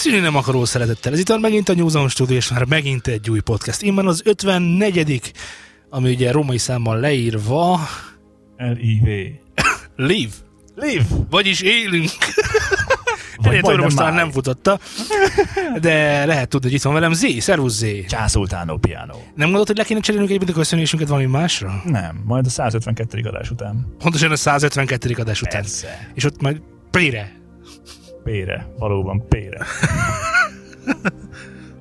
Szűnni nem akaró szeretettel. Ez itt van megint a New Zone Studio, és már megint egy új podcast. Innen az 54 ami ugye római számmal leírva L-I-V. Live, Live! vagyis élünk. Vagy majdnem most talán nem futotta, de lehet tudni, hogy itt van velem Z, szervusz Z. Császoltánó piano. Nem gondolod, hogy le kéne cserélnünk egyébként a köszönésünket valami másra? Nem, majd a 152. adás után. Pontosan a 152. adás után. Persze. És ott majd Pére. Pére, valóban pére.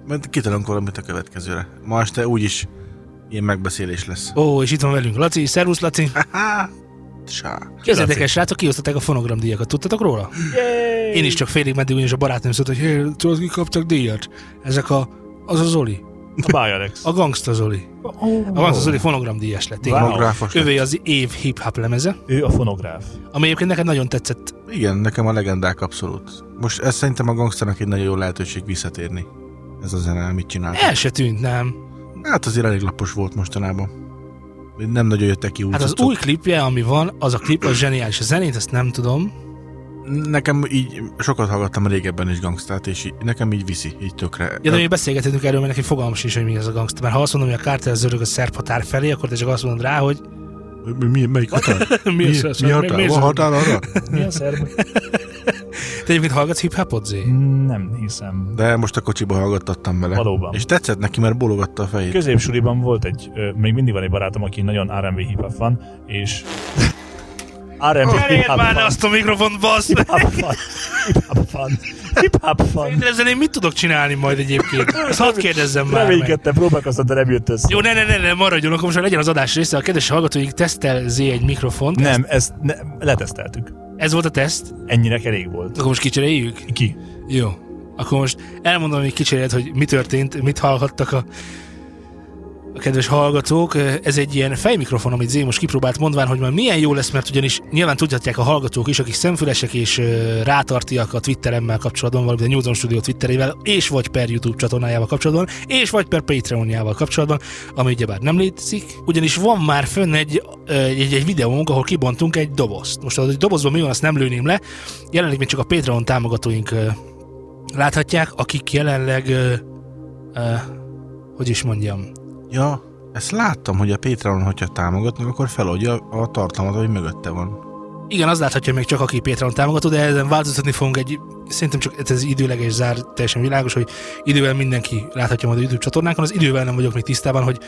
Mert kitalálunk valamit a következőre. Ma este úgyis ilyen megbeszélés lesz. Ó, és itt van velünk Laci, szervusz Laci. Sá. Képzeljétek el, Laci? srácok, kiosztották a fonogramdíjakat, tudtatok róla? Yay! Én is csak félig meddig, ugyanis a barátnőm szólt, hogy hé, tudod, ki kaptak díjat? Ezek a, az a Zoli. A Biorex. A Gangsta Zoli. Oh. A Gangsta Zoli fonogramdíjas lett. Igen. Fonográfos lett. Ővé az év hip-hop lemeze, Ő a fonográf. ami egyébként neked nagyon tetszett. Igen, nekem a legendák abszolút. Most ez szerintem a gangsternek egy nagyon jó lehetőség visszatérni. Ez a zene, amit csinál. El se tűnt, nem? Hát azért elég lapos volt mostanában. Nem nagyon jöttek ki új Hát az cuccok. új klipje, ami van, az a klip, az zseniális. A zenét, ezt nem tudom. Nekem így sokat hallgattam régebben is gangstát, és így, nekem így viszi, így tökre. Ja, de mi beszélgethetünk erről, mert neki fogalmam sincs, hogy mi az a gangsta. Mert ha azt mondom, hogy a kártel zörög a szerb határ felé, akkor te csak azt mondod rá, hogy Mi, mi, melyik határ? mi, mi, az- mi határ? mi az- Van határ arra? Mi a szerb? Te egyébként hallgatsz hip-hopot, Zé? Nem hiszem. De most a kocsiba hallgattattam vele. Valóban. És tetszett neki, mert bologatta a fejét. Középsuliban volt egy, még mindig van egy barátom, aki nagyon R&B hip van, és R&B hip Elérd már le azt a mikrofont, bassz! Hip-hop fan. Hip-hop fan. Hip-hop fan. Ezzel én mit tudok csinálni majd egyébként? Ezt hadd kérdezzem már. Reménykedtem, próbálkoztam, de nem jött össze. Jó, ne, ne, ne, ne, maradjon, akkor most legyen az adás része. A kedves hallgatóink tesztel Z egy mikrofont. Nem, ezt ne, leteszteltük. Ez volt a teszt. Ennyire elég volt. Akkor most kicseréljük? Ki? Jó. Akkor most elmondom, hogy kicserélt, hogy mi történt, mit hallhattak a kedves hallgatók. Ez egy ilyen fejmikrofon, amit Zé most kipróbált mondván, hogy már milyen jó lesz, mert ugyanis nyilván tudhatják a hallgatók is, akik szemfülesek és rátartiak a Twitteremmel kapcsolatban, valamint a Newton Studio Twitterével, és vagy per YouTube csatornájával kapcsolatban, és vagy per Patreonjával kapcsolatban, ami ugyebár nem létezik. Ugyanis van már fönn egy, egy, egy videónk, ahol kibontunk egy dobozt. Most az egy dobozban mi van, azt nem lőném le. Jelenleg még csak a Patreon támogatóink láthatják, akik jelenleg, hogy is mondjam, Ja, ezt láttam, hogy a Patreon, hogyha támogatnak, akkor feladja a tartalmat, hogy mögötte van. igen, az láthatja még csak, aki Patreon támogató, de ezen változtatni fogunk egy, szerintem csak ez időleges zár, teljesen világos, hogy idővel mindenki láthatja majd a YouTube csatornánkon, az idővel nem vagyok még tisztában, hogy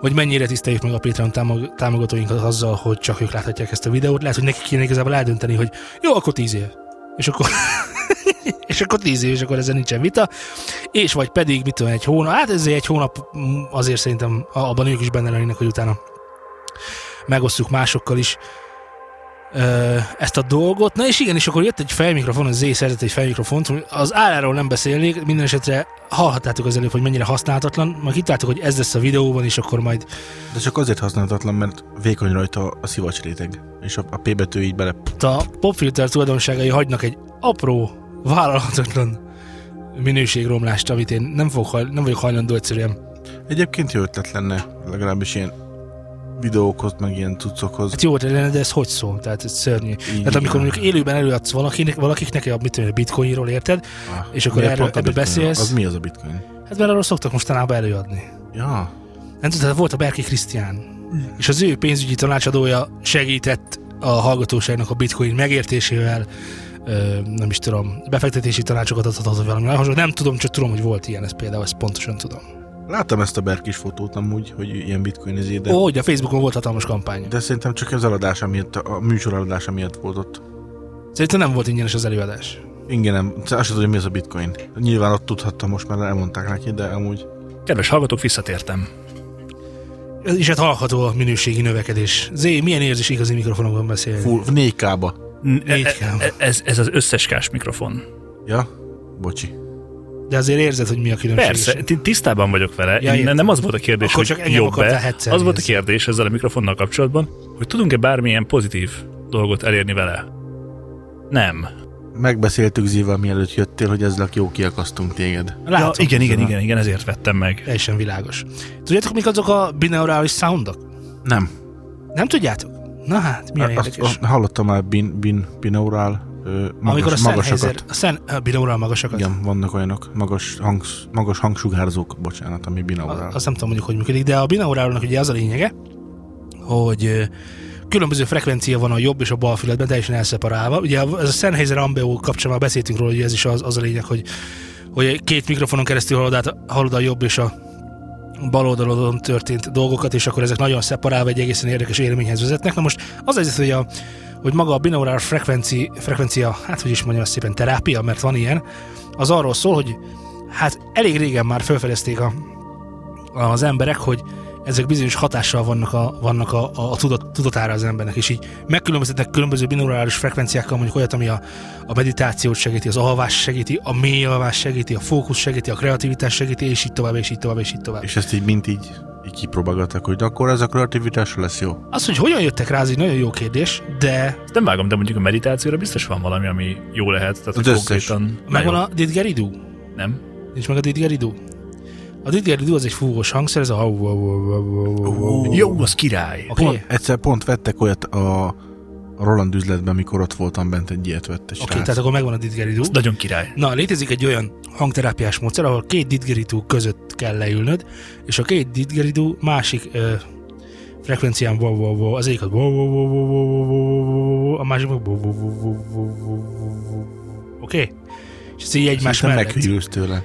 hogy mennyire tiszteljük meg a Patreon támog- támogatóinkat azzal, hogy csak ők láthatják ezt a videót. Lehet, hogy neki kéne igazából eldönteni, hogy jó, akkor tíz év. És akkor, és akkor tíz év, és akkor ezen nincsen vita. És vagy pedig, mit tudom, egy hónap, hát ez egy hónap mm, azért szerintem abban ők is benne lennének, hogy utána megosztjuk másokkal is ezt a dolgot. Na és igen, és akkor jött egy fejmikrofon, az Z szerzett egy fejmikrofont, az áráról nem beszélnék, minden esetre hallhattátok az előbb, hogy mennyire használhatatlan, majd kitáltuk, hogy ez lesz a videóban, és akkor majd De csak azért használhatatlan, mert vékony rajta a szivacs réteg. És a, a P betű így bele... a popfilter tulajdonságai hagynak egy apró, vállalhatatlan minőségromlást, amit én nem, haj- nem vagyok hajlandó egyszerűen. Egyébként jó ötlet lenne, legalábbis ilyen videókhoz, meg ilyen cuccokhoz. Hát jó lenne, de ez hogy szól? Tehát ez szörnyű. Így, Tehát amikor mondjuk élőben előadsz valakinek, valakiknek, a, mit tudom, a bitcoinról érted, Ah, és akkor erről- ebből beszélsz? Az mi az a bitcoin? hát mert arról szoktak mostanában előadni. Ja, Nem tudod, volt a Berki Krisztián, és az ő pénzügyi tanácsadója segített a hallgatóságnak a bitcoin megértésével, nem is tudom, befektetési tanácsokat adhatott, vagy valami hasonló. Nem tudom, csak tudom, hogy volt ilyen, ez például, ezt pontosan tudom. láttam ezt a Berkis fotót amúgy, hogy ilyen bitcoin ezé, de, Ó, hogy a Facebookon volt hatalmas kampány. de szerintem csak az eladása miatt, a műsor eladása miatt volt ott. Szerintem nem volt ingyenes az előadás. Igen, nem, azt sem tudom, hogy mi az a bitcoin. Nyilván ott tudhattam, most már elmondták neki, de amúgy Kedves hallgatók, visszatértem. Ez is hát hallható a minőségi növekedés. Zé, milyen érzés igazi mikrofonokban beszélni? full 4K-ba. Négy E- e- Ez, ez az összes kás mikrofon. Ja? Bocsi. De azért érzed, hogy mi a különbség. Persze, ti- tisztában vagyok vele. Ja, Én nem az volt a kérdés, Akkor hogy jobb-e. Az volt a kérdés ezzel a mikrofonnal kapcsolatban, hogy tudunk-e bármilyen pozitív dolgot elérni vele. Nem. Megbeszéltük Zival, mielőtt jöttél, hogy ezzel jó kiakasztunk téged. Látom, ja, igen, igen, igen, igen, ezért vettem meg. Teljesen világos. Tudjátok, mik azok a binaurális soundok? Nem. Nem tudjátok? Na hát, milyen Azt, érdekes. azt hallottam már bin, bin, binaural magas, Amikor a magasakat. Sennheiser, a Sen, a binaural magasakat. Igen, vannak olyanok. Magas, hang, magas hangsugárzók, bocsánat, ami A- binaurál. Azt nem tudom mondjuk, hogy működik, de a binaurálnak ugye az a lényege, hogy különböző frekvencia van a jobb és a bal füledben, teljesen elszeparálva. Ugye ez a Sennheiser Ambeo kapcsán már beszéltünk róla, hogy ez is az, az a lényeg, hogy, hogy két mikrofonon keresztül hallod, át, hallod a jobb és a bal oldalon történt dolgokat, és akkor ezek nagyon szeparálva egy egészen érdekes élményhez vezetnek. Na most az az, hogy, a, hogy maga a binaural frekvenci, frekvencia, hát hogy is mondjam szépen, terápia, mert van ilyen, az arról szól, hogy hát elég régen már felfedezték a, az emberek, hogy ezek bizonyos hatással vannak a, vannak a, a, a tudat, tudatára az embernek, és így megkülönböztetnek különböző binaurális frekvenciákkal, mondjuk olyat, ami a, a meditációt segíti, az alvás segíti, a mély alvás segíti, a fókusz segíti, a kreativitás segíti, és így tovább, és így tovább, és így tovább. És ezt így mint így, így kipróbálgattak, hogy akkor ez a kreativitásra lesz jó. Az, hogy hogyan jöttek rá, az egy nagyon jó kérdés, de Ezt nem vágom, de mondjuk a meditációra biztos van valami, ami jó lehet. Tehát, Az hogy összes. konkrétan megvan a didgeridoo? Nem? Nincs meg a didgeridoo? A didgeridoo az egy fúvós hangszer, ez a Jó, az király. Okay. Pont, egyszer pont vettek olyat a Roland üzletben, mikor ott voltam bent, egy ilyet vett egy Oké, okay, tehát akkor megvan a didgeridoo. Ez nagyon király. Na, létezik egy olyan hangterápiás módszer, ahol két didgeridoo között kell leülnöd, és a két didgeridoo másik ö, frekvencián wow, wow, wow, az egyik az wow, wow, wow, wow, wow, wow, wow, a másik wow, wow, wow, wow, wow, wow, Oké? Okay? És ez így egymás mellett. meghűlsz tőle.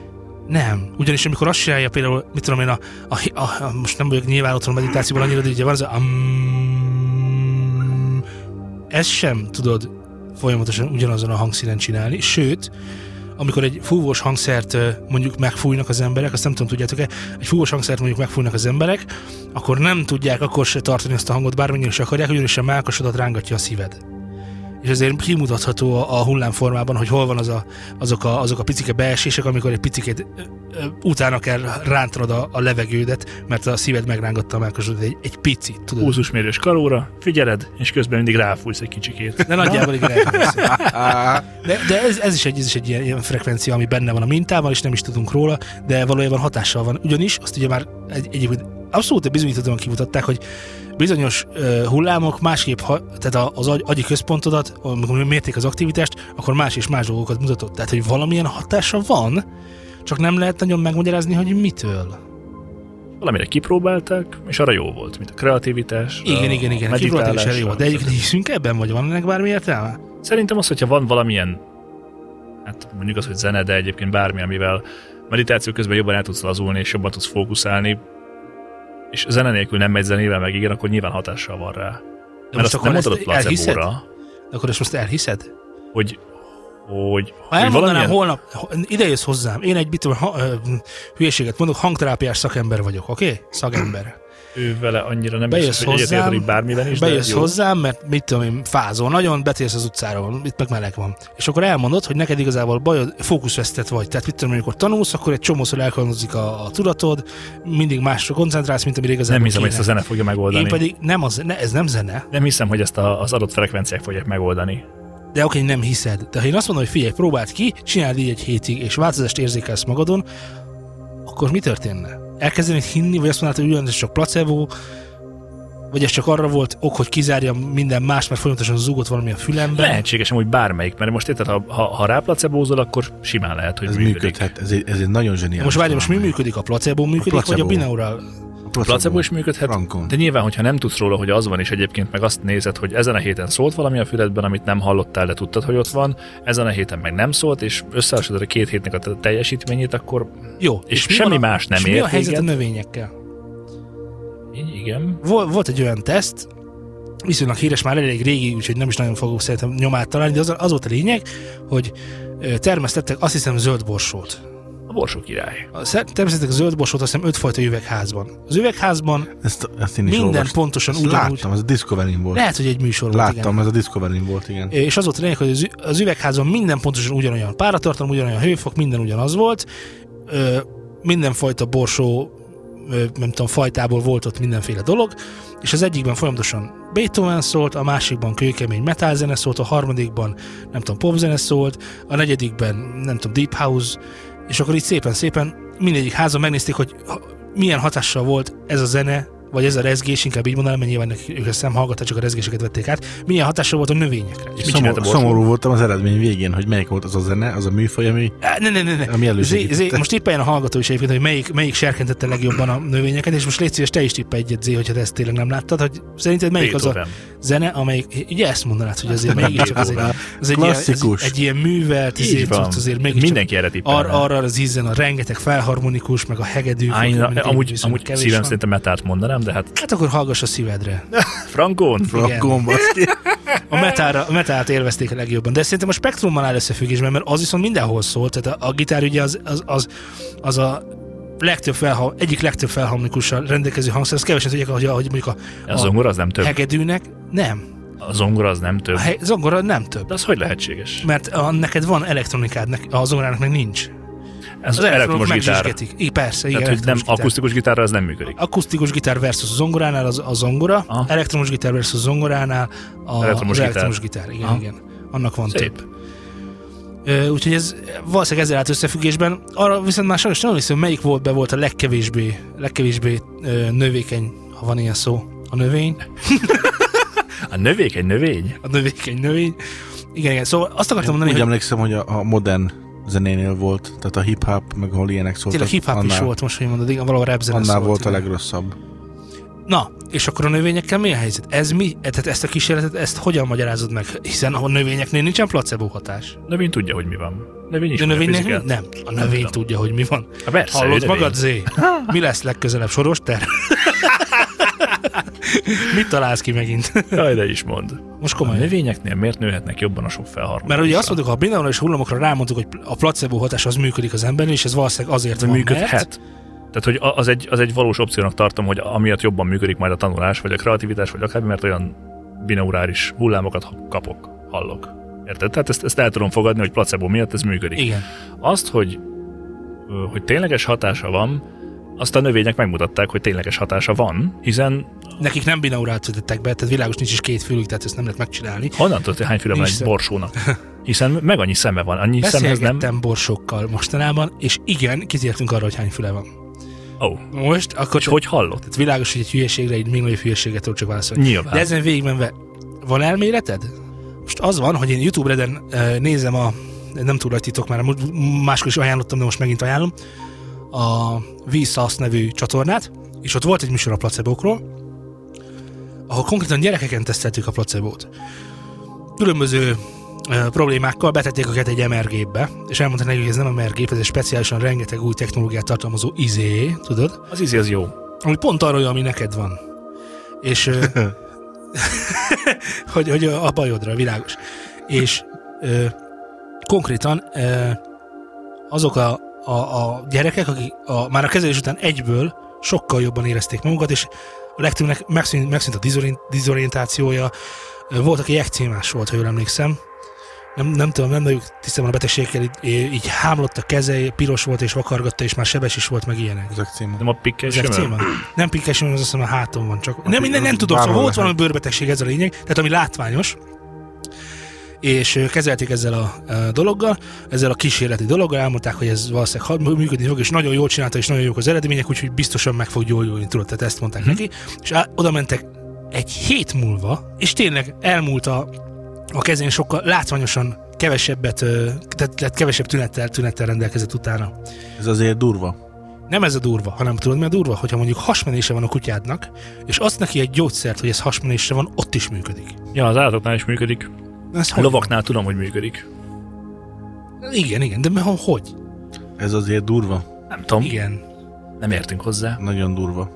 Nem, ugyanis amikor azt csinálja például, mit tudom én, a, a, a, a most nem vagyok nyilván otthon meditációban annyira, de ugye van az a um, ezt sem tudod folyamatosan ugyanazon a hangszínen csinálni, sőt, amikor egy fúvós hangszert mondjuk megfújnak az emberek, azt nem tudom, tudjátok-e, egy fúvós hangszert mondjuk megfújnak az emberek, akkor nem tudják akkor se tartani azt a hangot, bármennyire is akarják, ugyanis a melkasodat rángatja a szíved. És ezért kimutatható a, a hullámformában, hogy hol van az a, azok, a, azok a picike beesések, amikor egy ö, utána kell rántanod a, a levegődet, mert a szíved megrángatta a melkasodat egy, egy picit, tudod. Pulzusmérős karóra, figyeled, és közben mindig ráfújsz egy kicsikét. De nagyjából igen. De, de ez, ez, is egy, ez is egy ilyen, ilyen frekvencia, ami benne van a mintában, és nem is tudunk róla, de valójában hatással van. Ugyanis azt ugye már egy, egyébként abszolút bizonyítottan kimutatták, hogy bizonyos uh, hullámok másképp, ha, tehát az agy, agyi központodat, amikor mérték az aktivitást, akkor más és más dolgokat mutatott. Tehát, hogy valamilyen hatása van, csak nem lehet nagyon megmagyarázni, hogy mitől. Valamire kipróbálták, és arra jó volt, mint a kreativitás, Igen, a igen, igen, kipróbálták meditálás, elég jó. a- De egyébként hiszünk ebben, vagy van ennek bármi értelme? Szerintem az, hogyha van valamilyen, hát mondjuk az, hogy zene, de egyébként bármi, amivel meditáció közben jobban el tudsz lazulni, és jobban tudsz fókuszálni, és zene nélkül nem megy zenével meg, igen, akkor nyilván hatással van rá. De Mert azt nem mondod a elhiszed? placebo-ra, De akkor ezt most elhiszed? hogy, hogy, Ha hogy elmondanám valamilyen... holnap, ho- ide jössz hozzám, én egy bitum, ha, ö, hülyeséget mondok, hangterápiás szakember vagyok, oké? Okay? Szakember. Ő vele annyira nem Bejössz hogy hozzám, egyetértenik bármiben is, Bejössz hozzám, mert mit tudom én, fázol nagyon, betérsz az utcáról, itt meg meleg van. És akkor elmondod, hogy neked igazából bajod, fókuszvesztett vagy. Tehát mit tudom, amikor tanulsz, akkor egy csomószor elkanyarodik a, a tudatod, mindig másra koncentrálsz, mint amire igazából Nem hiszem, hogy kéne. ezt a zene fogja megoldani. Én pedig nem az, ne, ez nem zene, Nem hiszem, hogy ezt a, az adott frekvenciák fogják megoldani. de oké, nem hiszed. De ha én azt mondom, hogy figyelj, próbáld ki, csináld így egy hétig, és változást érzékelsz magadon, akkor mi történne? Elkezdenéd hinni, vagy azt mondanád, hogy ugyan ez csak placebo, vagy ez csak arra volt ok, hogy kizárja minden más, mert folyamatosan zúgott valami a fülemben. Lehetséges hogy bármelyik, mert most érted, ha, ha, ha ráplacebózol, akkor simán lehet, hogy Ez működik. működhet, ez egy, ez egy nagyon zseniális. Most várj, most mi működik? A placebo működik, vagy a placebo. binaural? A Placebo is működhet, Frankon. de nyilván, hogyha nem tudsz róla, hogy az van, és egyébként meg azt nézed, hogy ezen a héten szólt valami a füledben, amit nem hallottál, de tudtad, hogy ott van, ezen a héten meg nem szólt, és összehasonlítod a két hétnek a teljesítményét, akkor Jó. És mi semmi a- más nem és mi a helyzet a téged? növényekkel? igen. Vol, volt egy olyan teszt, viszonylag híres, már elég régi, úgyhogy nem is nagyon fogok szerintem nyomát találni, de az, az volt a lényeg, hogy termesztettek azt hiszem zöld borsót. A borsó király. Természetesen a zöld borsót azt hiszem ötfajta üvegházban. Az üvegházban Ezt, ezt én is minden olvastam. pontosan Ezt ugyanúgy. Láttam, ez a discovery volt. Lehet, hogy egy műsor volt, Láttam, igen. ez a discovery volt, igen. És az volt lényeg, hogy az, üvegházban minden pontosan ugyanolyan páratartalom, ugyanolyan hőfok, minden ugyanaz volt. Ö, mindenfajta borsó, nem tudom, fajtából volt ott mindenféle dolog, és az egyikben folyamatosan Beethoven szólt, a másikban kőkemény metal szólt, a harmadikban nem tudom, popzene szólt, a negyedikben nem tudom, deep house, és akkor így szépen-szépen mindegyik házon megnézték, hogy milyen hatással volt ez a zene vagy ez a rezgés, inkább így mondanám, mert nyilván ők a szemhallgatás csak a rezgéseket vették át, milyen hatással volt a növényekre. csinált a Szomorú, voltam az eredmény végén, hogy melyik volt az a zene, az a műfaj, ami Ne, ne, ne, ne. Ami Zé, elősegítette. zé, most tippeljen a hallgató is egyébként, hogy melyik, melyik serkentette legjobban a növényeket, és most légy szíves, te is tippelj egyet, Zé, hogyha te ezt tényleg nem láttad, hogy szerinted melyik az a Beethoven. zene, amelyik, ugye ezt mondanád, hogy azért mégiscsak az egy, az egy, ilyen, ez, Klasszikus. egy ilyen művelt, van. azért mégiscsak Mindenki erre ar, arra az ízen a rengeteg felharmonikus, meg a hegedű. Á, én, amúgy, amúgy szívem szerintem metált mondanám, de hát Hát akkor hallgass a szívedre. Frankón? frankon baszki. A, metára, a metált élvezték a legjobban. De szerintem a spektrummal áll összefüggésben, mert az viszont mindenhol szól. Tehát a, a gitár ugye az, az, az, az a legtöbb felha, egyik legtöbb felharmonikussal rendelkező hangszer. Azt kevesen tudják, hogy, a- hogy mondjuk a, A zongora az nem több. hegedűnek nem. A zongora az nem több. A he, zongora nem több. De az hogy lehetséges? Mert a, neked van elektronikád, nek, a zongorának meg nincs. Ez Az elektromos gitár. Igen, persze, igen, Tehát, hogy nem gitár. akusztikus gitárra az nem működik. akusztikus gitár versus zongoránál az a zongora, Aha. elektromos gitár versus zongoránál a, Elektromos az gitár. elektromos gitár. Igen, Aha. igen. Annak van Szép. több. Ö, úgyhogy ez valószínűleg ezzel állt összefüggésben. Arra viszont már sajnos nem hiszem, melyik volt be volt a legkevésbé, legkevésbé ö, növékeny, ha van ilyen szó, a növény. A növékeny növény? A növékeny növény. Igen, igen. Szóval azt akartam mondani, Úgy hogy emlékszem, hogy a, a modern zenénél volt, tehát a hip-hop, meg ahol ilyenek szóltak. tényleg hip-hop is annál- volt most, hogy mondod, igen, valahol rap zene Annál szólt, volt a igen. legrosszabb. Na, és akkor a növényekkel mi a helyzet? Ez mi? Tehát ezt a kísérletet, ezt hogyan magyarázod meg? Hiszen a növényeknél nincsen placebo hatás. Növény tudja, hogy mi van. Növény is De a növénynek fizikát. nem. A növény tudom. tudja, hogy mi van. Ha persze, Hallod magad, Zé? Mi lesz legközelebb? Soros ter? Mit találsz ki megint? Jaj, de is mond. Most A komolyan. növényeknél miért nőhetnek jobban a sok felharmonikus? Mert ugye azt mondjuk, ha a binaurális hullamokra rámondtuk, hogy a placebo hatás az működik az embernél, és ez valószínűleg azért van, működhet. mert... Tehát, hogy a- az egy, az egy valós opciónak tartom, hogy amiatt jobban működik majd a tanulás, vagy a kreativitás, vagy akármi, mert olyan binauráris hullámokat kapok, hallok. Érted? Tehát ezt, ezt el tudom fogadni, hogy placebo miatt ez működik. Igen. Azt, hogy, hogy tényleges hatása van, azt a növények megmutatták, hogy tényleges hatása van, hiszen Nekik nem binaurát vetettek be, tehát világos nincs is két fülük, tehát ezt nem lehet megcsinálni. honnan tudod, hogy hány füle van egy borsónak? Hiszen meg annyi szeme van, annyi szemhez nem... Borsokkal mostanában, és igen, kitértünk arra, hogy hány füle van. Ó, oh, Most akkor és hogy hallott? Tehát világos, hogy egy hülyeségre, egy még nagyobb hülyeséget tudok csak válaszolni. Nyilván. De ezen végigmenve, van elméleted? Most az van, hogy én YouTube Reden uh, nézem a, nem túl nagy titok már, máskor is ajánlottam, de most megint ajánlom, a Vsauce nevű csatornát, és ott volt egy műsor a placebókról, ahol konkrétan gyerekeken teszteltük a placebót. Különböző uh, problémákkal betették őket egy MR-gépbe, és elmondták nekik, hogy ez nem MR-gép, ez egy speciálisan rengeteg új technológiát tartalmazó izé, tudod? Az ízi az jó. ami pont arra olyan, ami neked van. És ö, hogy, hogy a bajodra, világos. És ö, konkrétan ö, azok a, a, a gyerekek, akik a, már a kezelés után egyből sokkal jobban érezték magukat, és a legtöbbnek megszűnt, megszűnt a dizorient, dizorientációja. Volt, aki ekcémás volt, ha jól emlékszem. Nem, nem tudom, nem nagyon tisztában a betegségekkel, így, így hámlott a keze, piros volt és vakargatta, és már sebes is volt, meg ilyenek. Ezek című. Nem a pikkes? Nem pikkes, az azt hiszem a háton van csak. Nem, nem, nem tudom, szóval volt valami bőrbetegség, ez a lényeg, tehát ami látványos, és kezelték ezzel a ö, dologgal, ezzel a kísérleti dologgal, elmondták, hogy ez valószínűleg ha- működni fog, és nagyon jól csinálta, és nagyon jók az eredmények, úgyhogy biztosan meg fog gyógyulni, tudod, tehát ezt mondták Mhm. neki, és á, oda mentek egy hét múlva, és tényleg elmúlt a, a kezén sokkal látványosan kevesebbet, tehát, tehát kevesebb tünettel, tünettel rendelkezett utána. Ez azért durva. Nem ez a durva, hanem tudod mi a durva? Hogyha mondjuk hasmenése van a kutyádnak, és azt neki egy gyógyszert, hogy ez hasmenésre van, ott is működik. Ja, az állatoknál is működik. Ez A hogy? lovaknál tudom, hogy működik. Igen, igen, de mi- hogy? Ez azért durva. Nem tudom, Igen. nem értünk hozzá. Nagyon durva.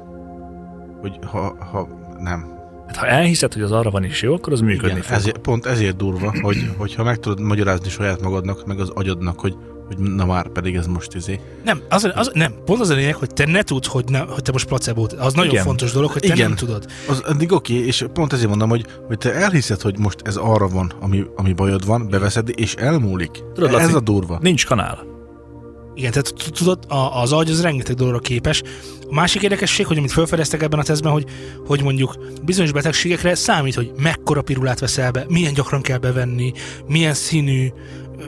Hogy ha, ha nem. Hát, ha elhiszed, hogy az arra van is jó, akkor az működni Igen, fog. ezért, pont ezért durva, hogy, hogyha meg tudod magyarázni saját magadnak, meg az agyadnak, hogy, hogy na már pedig ez most izé. Nem, az, az, nem, pont az a lényeg, hogy te ne tudd, hogy, ne, hogy te most placebót. Az nagyon Igen. fontos dolog, hogy te Igen. nem tudod. Az eddig oké, okay, és pont ezért mondom, hogy, hogy te elhiszed, hogy most ez arra van, ami, ami bajod van, beveszed, és elmúlik. Tudod, ez Laci, a durva. Nincs kanál. Igen, tehát tudod, a- az agy az rengeteg dologra képes. A másik érdekesség, hogy amit felfedeztek ebben a tesztben, hogy, hogy mondjuk bizonyos betegségekre számít, hogy mekkora pirulát veszel be, milyen gyakran kell bevenni, milyen színű,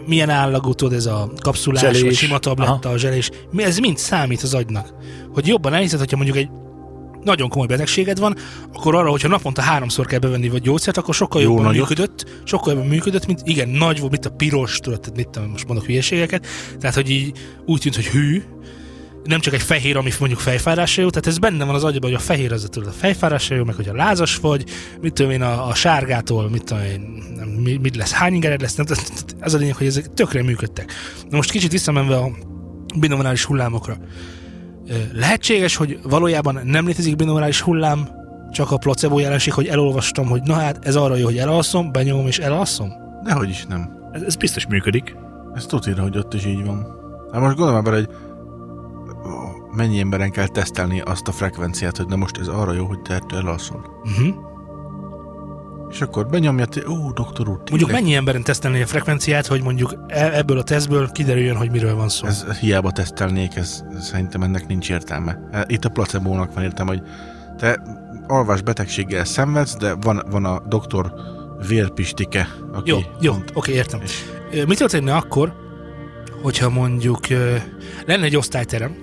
milyen állagú, tudod, ez a kapszulás, Zselés. vagy sima tabletta, Aha. a zselés. Ez mind számít az agynak. Hogy jobban elhiszed, hogyha mondjuk egy nagyon komoly betegséged van, akkor arra, hogyha naponta háromszor kell bevenni vagy gyógyszert, akkor sokkal Jó jobban nagyot. működött, sokkal jobban működött, mint igen, nagy volt, mint a piros, tudod, mit tudom, most mondok hülyeségeket, tehát hogy így úgy tűnt, hogy hű, nem csak egy fehér, ami mondjuk fejfárásra jó, tehát ez benne van az agyban, hogy a fehér az a fejfárásra jó, meg hogy a lázas vagy, mit tudom én, a, a sárgától, mit tudom én, nem, mi, mit lesz, hány ingered lesz, nem, az a lényeg, hogy ezek tökre működtek. Na most kicsit visszamenve a binomorális hullámokra. Lehetséges, hogy valójában nem létezik binomorális hullám, csak a placebo jelenség, hogy elolvastam, hogy na hát ez arra jó, hogy elalszom, benyomom és elalszom. Dehogy is nem. Ez, ez biztos működik. Ez tudja, hogy ott is így van. Hát most gondolom bele, hogy ó, mennyi emberen kell tesztelni azt a frekvenciát, hogy na most ez arra jó, hogy te elalszol. Uh-huh. És akkor benyomja, hogy ó, doktor úr, Mondjuk tényleg? mennyi emberen tesztelni a frekvenciát, hogy mondjuk e- ebből a tesztből kiderüljön, hogy miről van szó. Ez hiába tesztelnék, ez, szerintem ennek nincs értelme. E, Itt a placebónak van értelme, hogy te alvás betegséggel szenvedsz, de van, van a doktor vérpistike, aki Jó, jó, mond- oké, értem. és Mi történne akkor, hogyha mondjuk lenne egy osztályterem,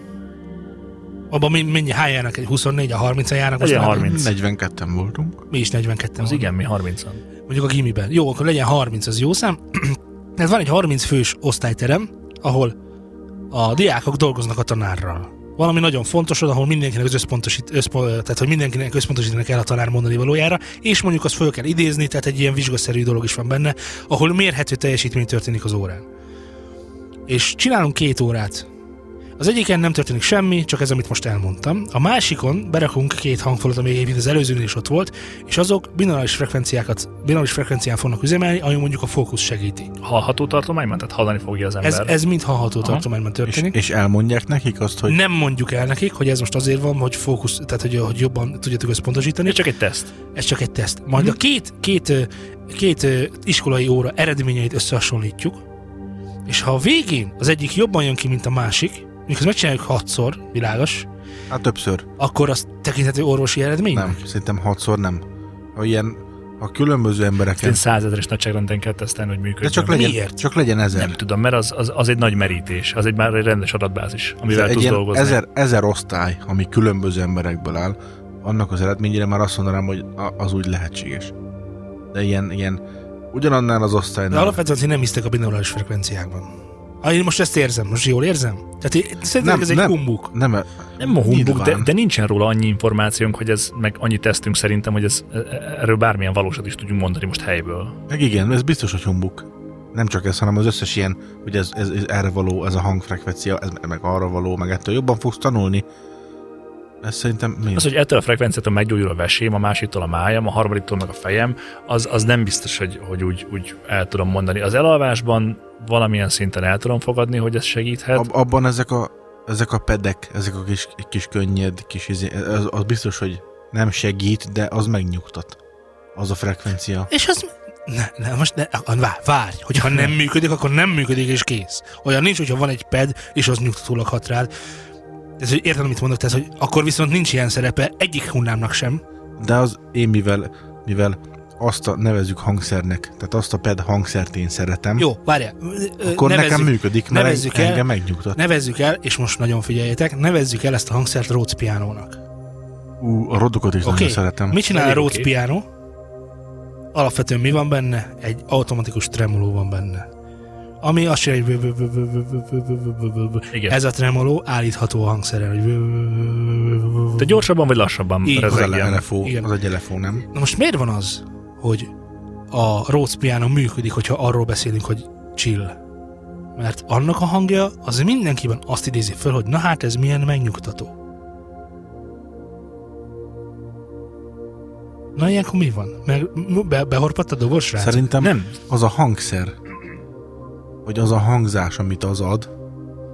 abban mi- mennyi hány járnak, egy 24, a 30 járnak, Legyen már 30. 42-en voltunk. mi is 42 Az igen, mi 30 mondjuk a gimiben. Jó, akkor legyen 30, az jó szám. Tehát van egy 30 fős osztályterem, ahol a diákok dolgoznak a tanárral. Valami nagyon fontos, ahol mindenkinek az összpontosít, összpo, tehát hogy mindenkinek összpontosítani kell a tanár mondani valójára, és mondjuk azt föl kell idézni, tehát egy ilyen vizsgaszerű dolog is van benne, ahol mérhető teljesítmény történik az órán. És csinálunk két órát. Az egyiken nem történik semmi, csak ez, amit most elmondtam. A másikon berakunk két hangfalat, ami egyébként az előzőnél is ott volt, és azok binaurális frekvenciákat, binaurális frekvencián fognak üzemelni, ami mondjuk a fókusz segíti. Hallható tartományban? Tehát hallani fogja az ember. Ez, ez mind hallható Aha. tartományban És, történik. és elmondják nekik azt, hogy Nem mondjuk el nekik, hogy ez most azért van, hogy fókusz, tehát hogy, hogy jobban tudjátok összpontosítani. Ez csak egy teszt. Ez csak egy teszt. Majd a két, két, két ö, iskolai óra eredményeit összehasonlítjuk, és ha a végén az egyik jobban jön ki, mint a másik, mikor megcsináljuk hatszor, világos, hát többször. akkor az tekinthető orvosi eredmény? Nem, szerintem hatszor nem. Ha ilyen, ha különböző embereken... Én százezeres nagyságrenden kell tesztelni, hogy működjön. De csak legyen, Miért? csak legyen ezer. Nem tudom, mert az, az, az egy nagy merítés, az egy már egy rendes adatbázis, amivel egy tudsz dolgozni. ezer, ezer osztály, ami különböző emberekből áll, annak az eredményére már azt mondanám, hogy a- az úgy lehetséges. De ilyen, ilyen ugyanannál az De osztálynál... alapvetően ti nem hisztek a binaurális frekvenciákban. Ha én most ezt érzem, most jól érzem? Tehát én, szerintem Nem, ez egy nem. humbuk. Nem, Nem a humbug, de, de nincsen róla annyi információnk, hogy ez, meg annyi tesztünk szerintem, hogy ez, erről bármilyen valósat is tudjunk mondani most helyből. meg igen, ez biztos, hogy humbuk. Nem csak ez, hanem az összes ilyen, hogy ez, ez, ez erre való, ez a hangfrekvencia, ez meg arra való, meg ettől jobban fogsz tanulni. Ez szerintem mi? Az, hogy ettől a frekvenciától meggyógyul a vesém, a másiktól a májam, a harmadiktól meg a fejem, az, az nem biztos, hogy, hogy úgy, úgy el tudom mondani. Az elalvásban valamilyen szinten el tudom fogadni, hogy ez segíthet. Ab, abban ezek a, ezek a pedek, ezek a kis, kis könnyed, kis izé, az, az biztos, hogy nem segít, de az megnyugtat. Az a frekvencia. És az... Ne, ne, most ne, várj, hogyha nem működik, akkor nem működik, és kész. Olyan nincs, hogyha van egy ped, és az nyugtatólag hat rád. Ez, hogy érted, amit mondok, tehát, hogy akkor viszont nincs ilyen szerepe egyik hullámnak sem. De az én mivel, mivel azt a nevezük hangszernek, tehát azt a ped hangszert én szeretem, Jó, várjál. akkor nevezzük- nekem működik, mert nevezzük engem el- megnyugtat. Nevezzük el, és most nagyon figyeljetek, nevezzük el ezt a hangszert Rhodes pianónak. Ú, a rodokat is Oké, nagyon szeretem. mit csinál a Rhodes oké. piano? Alapvetően mi van benne? Egy automatikus tremoló van benne ami azt csinálja, hogy ez a tremoló állítható hangszerrel, hogy Te gyorsabban vagy lassabban Így, az, rezegjen. LFO, Igen. az egy LFO, nem? Na most miért van az, hogy a Rhodes piano működik, hogyha arról beszélünk, hogy chill? Mert annak a hangja az mindenkiben azt idézi föl, hogy na hát ez milyen megnyugtató. Na ilyenkor mi van? Meg be, behorpadt a dobosra? Szerintem nem. az a hangszer vagy az a hangzás, amit az ad,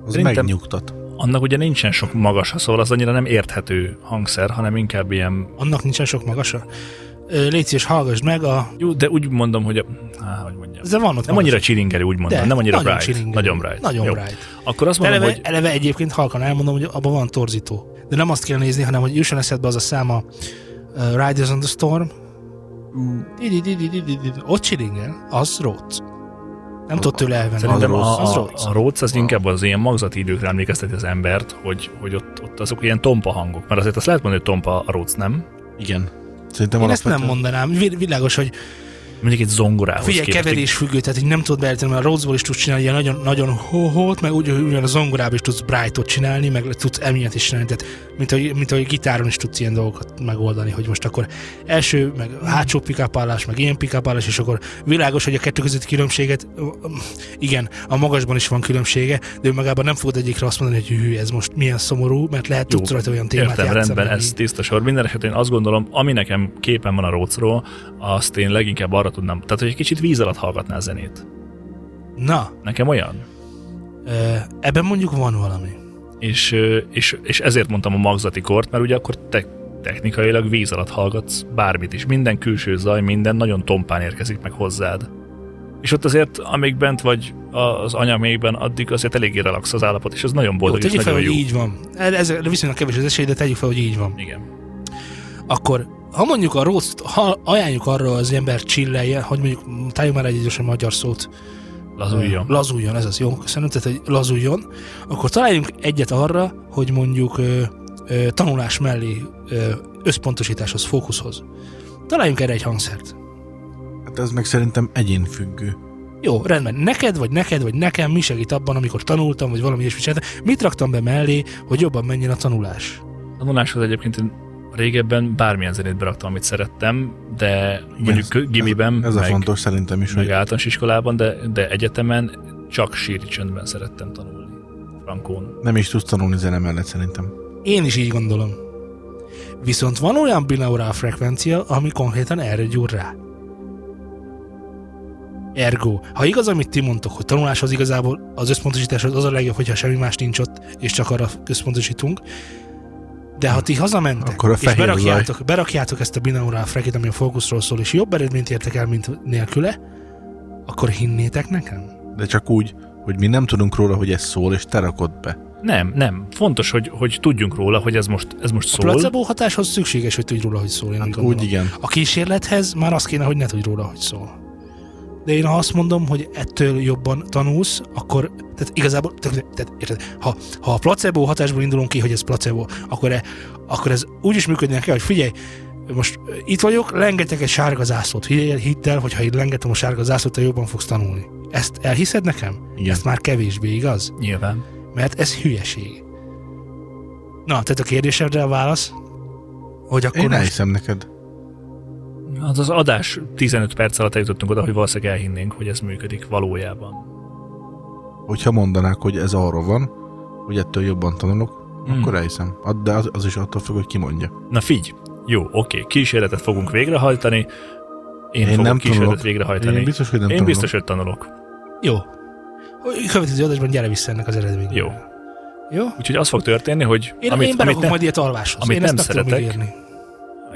az Szerintem- megnyugtat. Annak ugye nincsen sok magasa, szóval az annyira nem érthető hangszer, hanem inkább ilyen... Annak nincsen sok magasa. Légy szíves, hallgass meg a... Jó, de úgy mondom, hogy a... Há, hogy mondjam. De van ott Nem annyira csilingelő, úgy mondom, De, nem annyira nagyon bright. csilingelő. Nagyon bright. Nagyon Jó. bright. Akkor azt mondom, eleve, hogy eleve egyébként halkan elmondom, hogy abban van torzító. De nem azt kell nézni, hanem hogy jusson eszedbe az a száma uh, Riders on the Storm. Ott csilingel, az Rhodes. Nem tudod tőle elvenni. Szerintem Az a, a, a Rhodes az inkább az ilyen magzati időkre emlékezteti az embert, hogy, hogy ott, ott azok ilyen tompa hangok. Mert azért azt lehet mondani, hogy tompa a Rhodes, nem? Igen. Szerintem Én ezt nem mondanám. Vi- Világos, hogy Mondjuk egy zongorához figyelj, képest. keverés függő, tehát így nem tudod beállítani, mert a Rhodesból is tudsz csinálni ilyen nagyon, nagyon hóhót, meg úgy, ugyan a zongorából is tudsz brightot csinálni, meg tudsz emiatt is csinálni, tehát mint ahogy, mint ahogy gitáron is tudsz ilyen dolgokat megoldani, hogy most akkor első, meg hátsó pikapálás, meg ilyen pikapálás, és akkor világos, hogy a kettő közötti különbséget, igen, a magasban is van különbsége, de önmagában nem fogod egyikre azt mondani, hogy hű, ez most milyen szomorú, mert lehet tudsz rajta olyan témát Értem, játszani. rendben, ami- ez tiszta sor. Minden esetben én azt gondolom, ami nekem képen van a Rhodesról, azt én leginkább arra tudnám. Tehát, hogy egy kicsit víz alatt hallgatná a zenét. Na, Nekem olyan. ebben mondjuk van valami. És, és, és ezért mondtam a magzati kort, mert ugye akkor te technikailag víz alatt hallgatsz bármit is. Minden külső zaj, minden nagyon tompán érkezik meg hozzád. És ott azért, amíg bent vagy az anyamékben, addig azért eléggé relax az állapot, és ez nagyon Jó, boldog és tegyük fel, nagyon jó. így van. Ez viszonylag kevés az esély, de tegyük fel, hogy így van. Igen. Akkor, ha mondjuk a rossz, ha ajánljuk arra az ember csilleljen, hogy mondjuk találjunk már egy gyorsan magyar szót. Lazuljon. Lazuljon, ez az jó, köszönöm, tehát hogy lazuljon. Akkor találjunk egyet arra, hogy mondjuk ö, ö, tanulás mellé ö, összpontosításhoz, fókuszhoz. Találjunk erre egy hangszert. Hát ez meg szerintem egyénfüggő. Jó, rendben. Neked, vagy neked, vagy nekem mi segít abban, amikor tanultam, vagy valami ilyesmit csináltam? Mit raktam be mellé, hogy jobban menjen a tanulás? Tanuláshoz egyébként én régebben bármilyen zenét beraktam, amit szerettem, de mondjuk gimiben, Ez a meg, fontos szerintem is, meg hogy általános iskolában, de, de egyetemen csak síri csöndben szerettem tanulni. Frankón. nem is tudsz tanulni zene mellett szerintem. Én is így gondolom. Viszont van olyan binaurál frekvencia, ami konkrétan erre gyúr rá. Ergo, ha igaz, amit ti mondtok, hogy tanuláshoz igazából az összpontosításhoz az a legjobb, hogyha semmi más nincs ott, és csak arra összpontosítunk, de ha ti hazamentek, Akkor a és berakjátok, berakjátok ezt a binaurál frekit, ami a fókuszról szól, és jobb eredményt értek el, mint nélküle, akkor hinnétek nekem? De csak úgy, hogy mi nem tudunk róla, hogy ez szól, és te rakod be. Nem, nem. Fontos, hogy, hogy tudjunk róla, hogy ez most, ez most A szól. placebo hatáshoz szükséges, hogy tudj róla, hogy szól. Én úgy gondolom. Úgy igen. A kísérlethez már az kéne, hogy ne tudj róla, hogy szól. De én ha azt mondom, hogy ettől jobban tanulsz, akkor, tehát igazából, tehát, tehát, érted, ha, ha a placebo hatásból indulunk ki, hogy ez placebo, akkor, e, akkor ez úgy is működnie kell, hogy figyelj, most ö, itt vagyok, lengetek egy sárga zászlót. Hidd el, hogy ha én lengetem a sárga zászlót, te jobban fogsz tanulni. Ezt elhiszed nekem? Igen. Ezt már kevésbé igaz? Nyilván. Mert ez hülyeség. Na, tehát a kérdésedre a válasz, hogy akkor Én most elhiszem neked. Az az adás 15 perc alatt eljutottunk oda, hogy valószínűleg elhinnénk, hogy ez működik valójában. Hogyha mondanák, hogy ez arról van, hogy ettől jobban tanulok, Hmm. akkor elhiszem. Ad- De az, az is attól függ, hogy ki mondja. Na figy, jó, oké, kísérletet fogunk végrehajtani. Én, Én fogok nem kísérletet tanulok. végrehajtani. Én biztos, hogy nem én tanulok. biztos, hogy tanulok. Jó. Következő adásban gyere vissza ennek az eredményre. Jó. Jó? Úgyhogy az fog történni, hogy Én, amit, én amit, ne, majd ilyet alváshoz. amit én nem szeretek, ígérni.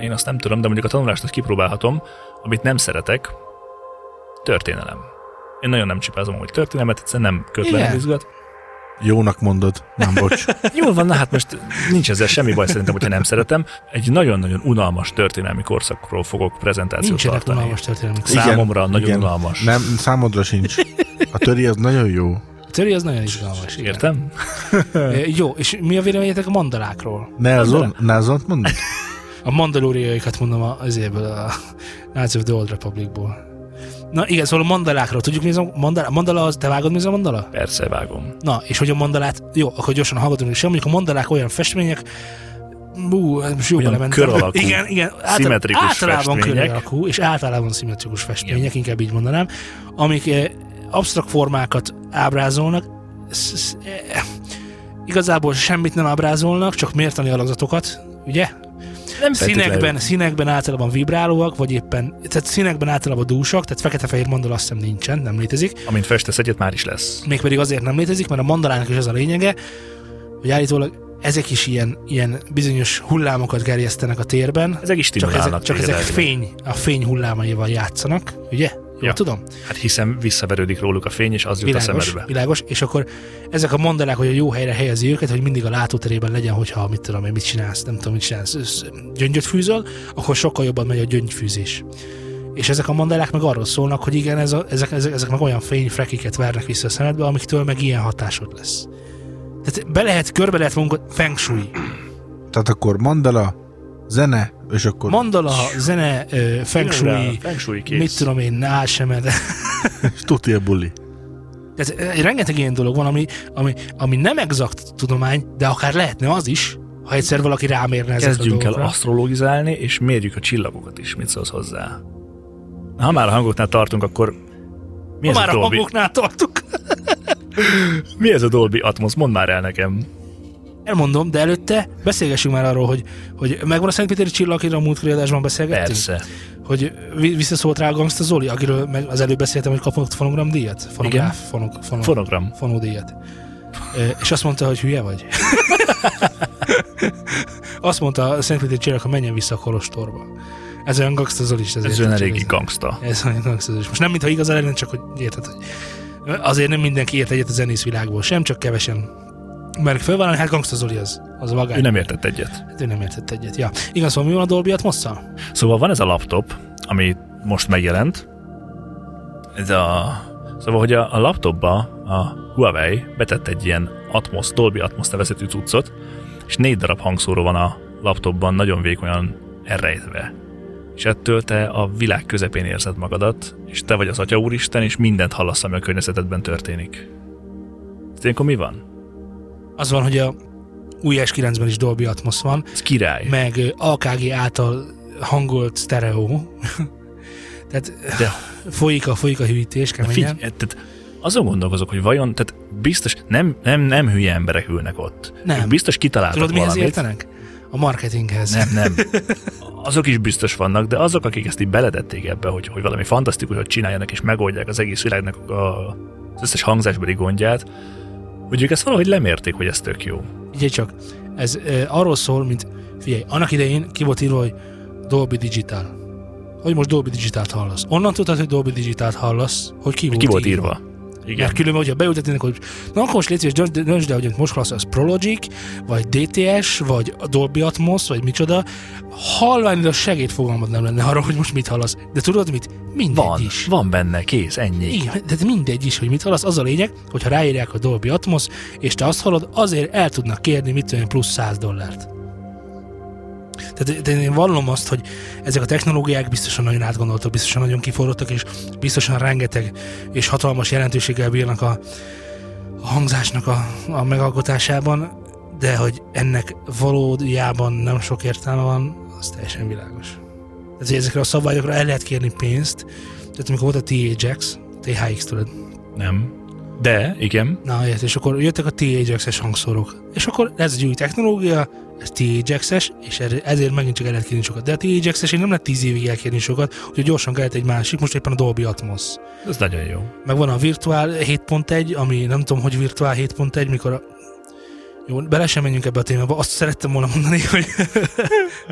Én azt nem tudom, de mondjuk a tanulást azt kipróbálhatom, amit nem szeretek, történelem. Én nagyon nem csipázom hogy történelmet, egyszerűen nem köt le, Igen. izgat. Jónak mondod. Nem, bocs. Jól van, na hát most nincs ezzel semmi baj szerintem, hogyha nem szeretem. Egy nagyon-nagyon unalmas történelmi korszakról fogok prezentációt Nincsenek tartani. unalmas történelmi Igen. Számomra nagyon unalmas. Nem, számodra sincs. A töri az nagyon jó. A töri az nagyon izgalmas. igen. Értem? E, Jó, és mi a véleményetek a mandalákról? Nelson, Nelson mondod? A mandalóriaikat mondom a- azért a Knights of the Old Republicból. Na igen, szóval a mandalákról. Tudjuk, mi ez a mandala? Mandala az, te vágod, mi ez a mandala? Persze, vágom. Na, és hogy a mandalát, jó, akkor gyorsan hallgatunk is. Mondjuk a mandalák olyan festmények, Bú, most Olyan belementem. kör alakú, Igen, igen. szimmetrikus általában kör festmények. alakú, és általában szimmetrikus festmények, inkább így mondanám, amik eh, absztrakt formákat ábrázolnak. Eh, Igazából semmit nem ábrázolnak, csak mértani alakzatokat, ugye? Nem Színekben, színekben általában vibrálóak, vagy éppen, tehát színekben általában dúsak, tehát fekete-fehér mandala azt hiszem nincsen, nem létezik. Amint festesz egyet, már is lesz. Mégpedig azért nem létezik, mert a mandalának is az a lényege, hogy állítólag ezek is ilyen, ilyen bizonyos hullámokat gerjesztenek a térben, Ezek is csak, ezek, csak ezek fény, a fény hullámaival játszanak, ugye? Ja. tudom? Hát hiszen visszaverődik róluk a fény, és az jut a Világos, szemedbe. világos, és akkor ezek a mandalák, hogy a jó helyre helyezi őket, hogy mindig a látóterében legyen, hogyha mit tudom én, mit csinálsz, nem tudom, mit csinálsz, gyöngyöt fűzöl, akkor sokkal jobban megy a gyöngyfűzés. és ezek a mandalák meg arról szólnak, hogy igen, ez a, ezek, ezek, ezek meg olyan fényfrekiket vernek vissza a szemedbe, amiktől meg ilyen hatásod lesz. Tehát be lehet, körbe lehet munkat, feng shui. Tehát akkor mandala, zene, és akkor Mandala, zene, ö, feng shui, Feng shui kész. mit tudom én, álsemed. és tuti a buli. Tehát rengeteg ilyen dolog van, ami, ami, ami nem exakt tudomány, de akár lehetne az is, ha egyszer valaki rámérne ezekre Kezdjünk a el asztrologizálni, és mérjük a csillagokat is. Mit szólsz hozzá? Ha már a hangoknál tartunk, akkor mi Ha ez, már a a hangoknál tartunk. mi ez a Dolby Atmos? Mondd már el nekem. Elmondom, de előtte beszélgessünk már arról, hogy, hogy megvan a Szentpéteri csillag, akiről a múltkori adásban beszélgettünk? Persze. Hogy vi- visszaszólt rá a Gangsta Zoli, akiről meg az előbb beszéltem, hogy kapott fonogram díjat? Fonográf, fonog, fonog, Fonogram. fonódíjat. És azt mondta, hogy hülye vagy. azt mondta a Szentpéteri csillag, hogy menjen vissza a Kolostorba. Ez olyan Gangsta Zoli is. Ez olyan eléggé gangsta. Ez olyan Gangsta Zoli. Most nem mintha igaz lenne, csak hogy érted, hogy azért nem mindenki ért egyet a zenész világból sem, csak kevesen mert fölvállalni, hát Gangsta Zoli az, az a vagány. Ő nem értett egyet. Hát ő nem értett egyet. Ja. Igen, szóval mi van a Dolby atmos Szóval van ez a laptop, ami most megjelent. Ez a... Szóval, hogy a, a laptopba a Huawei betett egy ilyen Atmos, Dolby Atmos nevezetű cuccot, és négy darab hangszóró van a laptopban, nagyon vékonyan elrejtve. És ettől te a világ közepén érzed magadat, és te vagy az Atya Úristen, és mindent hallasz, ami a környezetedben történik. Ilyenkor mi van? Az van, hogy a új S9-ben is Dolby Atmos van, Ez király. meg AKG által hangolt stereo. Tehát De folyik a, folyik a hűítés keményen. figyelj, tehát azon gondolkozok, hogy vajon, tehát biztos, nem, nem, nem hülye emberek ülnek ott. Nem. Ők biztos kitaláltak Tudod, mihez valamit. értenek? A marketinghez. Nem, nem. Azok is biztos vannak, de azok, akik ezt így beledették ebbe, hogy, hogy valami fantasztikusat csináljanak és megoldják az egész világnak a, az összes hangzásbeli gondját, hogy ők ezt valahogy lemérték, hogy ez tök jó. Ugye csak, ez ö, arról szól, mint, figyelj, annak idején ki volt írva, hogy Dolby Digital. Hogy most Dolby Digitalt hallasz. Onnan tudtad, hogy Dolby Digitalt hallasz, hogy ki volt, Ki volt írva? Igen. Mert különben, hogyha beültetnének, hogy na akkor most légy szíves, döntsd, döntsd el, hogy most hallasz, az Prologic, vagy DTS, vagy Dolby Atmos, vagy micsoda, a segédfogalmad nem lenne arra, hogy most mit hallasz. De tudod mit? Mindegy Van, is. van benne, kész, ennyi. Igen, de mindegy is, hogy mit hallasz, az a lényeg, hogyha ráírják a Dolby Atmos, és te azt hallod, azért el tudnak kérni, mit én, plusz 100 dollárt. Tehát én vallom azt, hogy ezek a technológiák biztosan nagyon átgondoltak, biztosan nagyon kiforrottak, és biztosan rengeteg és hatalmas jelentőséggel bírnak a, a hangzásnak a, a megalkotásában, de hogy ennek valójában nem sok értelme van, az teljesen világos. Tehát, ezekre a szabályokra el lehet kérni pénzt, tehát amikor volt a THX, THX tudod, Nem. De, igen, Na, és akkor jöttek a THX-es hangszórok. És akkor ez egy új technológia, ez THX-es, és ezért megint csak el lehet kérni sokat. De a THX-es nem lehet 10 évig elkérni sokat, úgyhogy gyorsan kellett egy másik, most éppen a Dolby Atmos. ez nagyon jó. Meg van a Virtual 7.1, ami nem tudom, hogy Virtual 7.1, mikor a... Jó, bele sem menjünk ebbe a témába, azt szerettem volna mondani, hogy,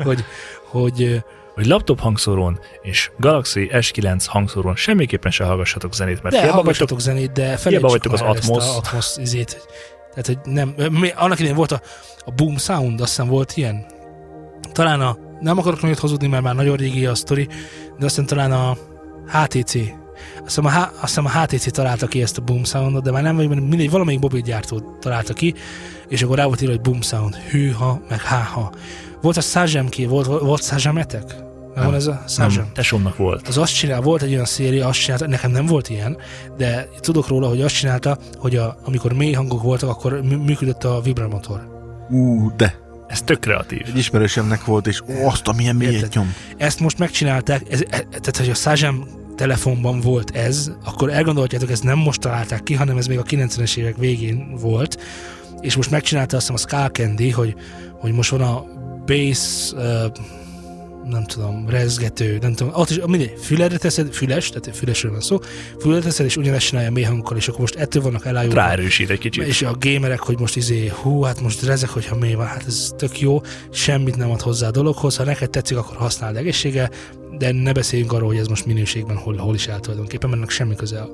hogy, hogy hogy laptop hangszórón és Galaxy S9 hangszórón semmiképpen se hallgassatok zenét, mert de hiába vagytok, zenét, de felejtsük vagytok az Atmos. a Atmos izét. Tehát, hogy nem, annak idején volt a, a Boom Sound, azt hiszem volt ilyen. Talán a, nem akarok nagyot hazudni, mert már nagyon régi a sztori, de azt hiszem talán a HTC. Azt hiszem a, H, azt hiszem a HTC találta ki ezt a Boom Soundot, de már nem vagyok, mindegy, valamelyik mobilgyártó találta ki, és akkor rá volt írva, hogy Boom Sound, hűha, meg háha. Volt a Sajam ki, volt, volt Sajametek? Nem. Van ez a nem, tesómnak volt. az azt csinál, volt egy olyan széria, azt csinálta, nekem nem volt ilyen, de tudok róla, hogy azt csinálta, hogy a, amikor mély hangok voltak, akkor mű- működött a vibramotor. Ú, de. Ez tök kreatív. Egy ismerősemnek volt, és ó, azt a milyen mélyet nyom. Ezt most megcsinálták, ez, e, tehát hogy a Sajam telefonban volt ez, akkor elgondolhatjátok, ezt nem most találták ki, hanem ez még a 90-es évek végén volt, és most megcsinálta azt hiszem a Skull Candy, hogy, hogy most van a bass, uh, nem tudom, rezgető, nem tudom, ott is mindegy, füledre teszed, füles, tehát fülesről van szó, füledre teszed, és ugyanezt csinálja mély hangokkal, és akkor most ettől vannak elájulva. Ráerősít egy kicsit. És a gamerek, hogy most izé, hú, hát most rezek, hogyha mély van, hát ez tök jó, semmit nem ad hozzá a dologhoz, ha neked tetszik, akkor használd egészséggel, de ne beszéljünk arról, hogy ez most minőségben hol, hol is áll tulajdonképpen, mert ennek semmi köze a,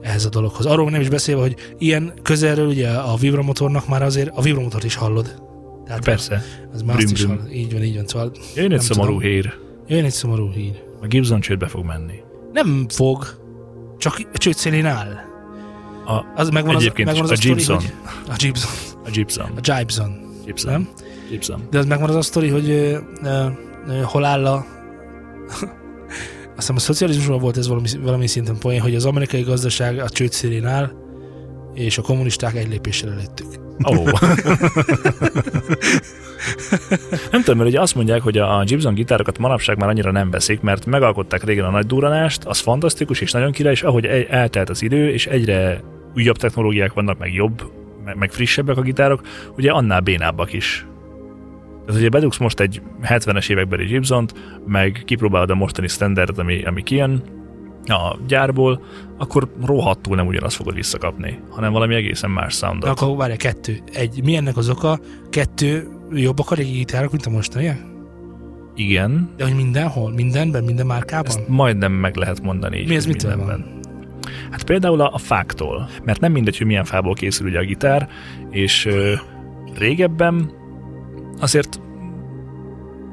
ehhez a dologhoz. Arról nem is beszélve, hogy ilyen közelről ugye a vibramotornak már azért a vibramotort is hallod. Tehát Persze. az már azt is. Így van, így van. Szóval Jön egy szomorú tudom. hír. jön egy szomorú hír. A Gibson csődbe fog menni. Nem fog, csak a csőd szélén áll. A, Az megvan Egyébként az, megvan az a sztori, Gibson. hogy- A Gibson. a Gibson. A Gibson. Gibson. Nem? Gibson. De az megvan az a sztori, hogy ö, ö, ö, hol áll a... Azt hiszem a szocializmusban volt ez valami, valami szinten poén, hogy az amerikai gazdaság a csőd szélén áll, és a kommunisták egy lépéssel előttük. Ó. nem tudom, mert ugye azt mondják, hogy a Gibson gitárokat manapság már annyira nem veszik, mert megalkották régen a nagy duranást, az fantasztikus és nagyon király, és ahogy el- eltelt az idő, és egyre újabb technológiák vannak, meg jobb, meg, meg frissebbek a gitárok, ugye annál bénábbak is. Tehát, ugye bedugsz most egy 70-es évekbeli Gibson-t, meg kipróbálod a mostani standard, ami, ami kijön a gyárból, akkor rohadtul nem ugyanazt fogod visszakapni, hanem valami egészen más De soundot. akkor várj, kettő. Egy, mi ennek az oka? Kettő, jobbak a régi gitárok, mint a mostaniak? Igen, De hogy mindenhol, mindenben, minden márkában? Ezt majdnem meg lehet mondani így. Mi ez mitől van? Hát például a, a fáktól. Mert nem mindegy, hogy milyen fából készül ugye a gitár, és ö, régebben azért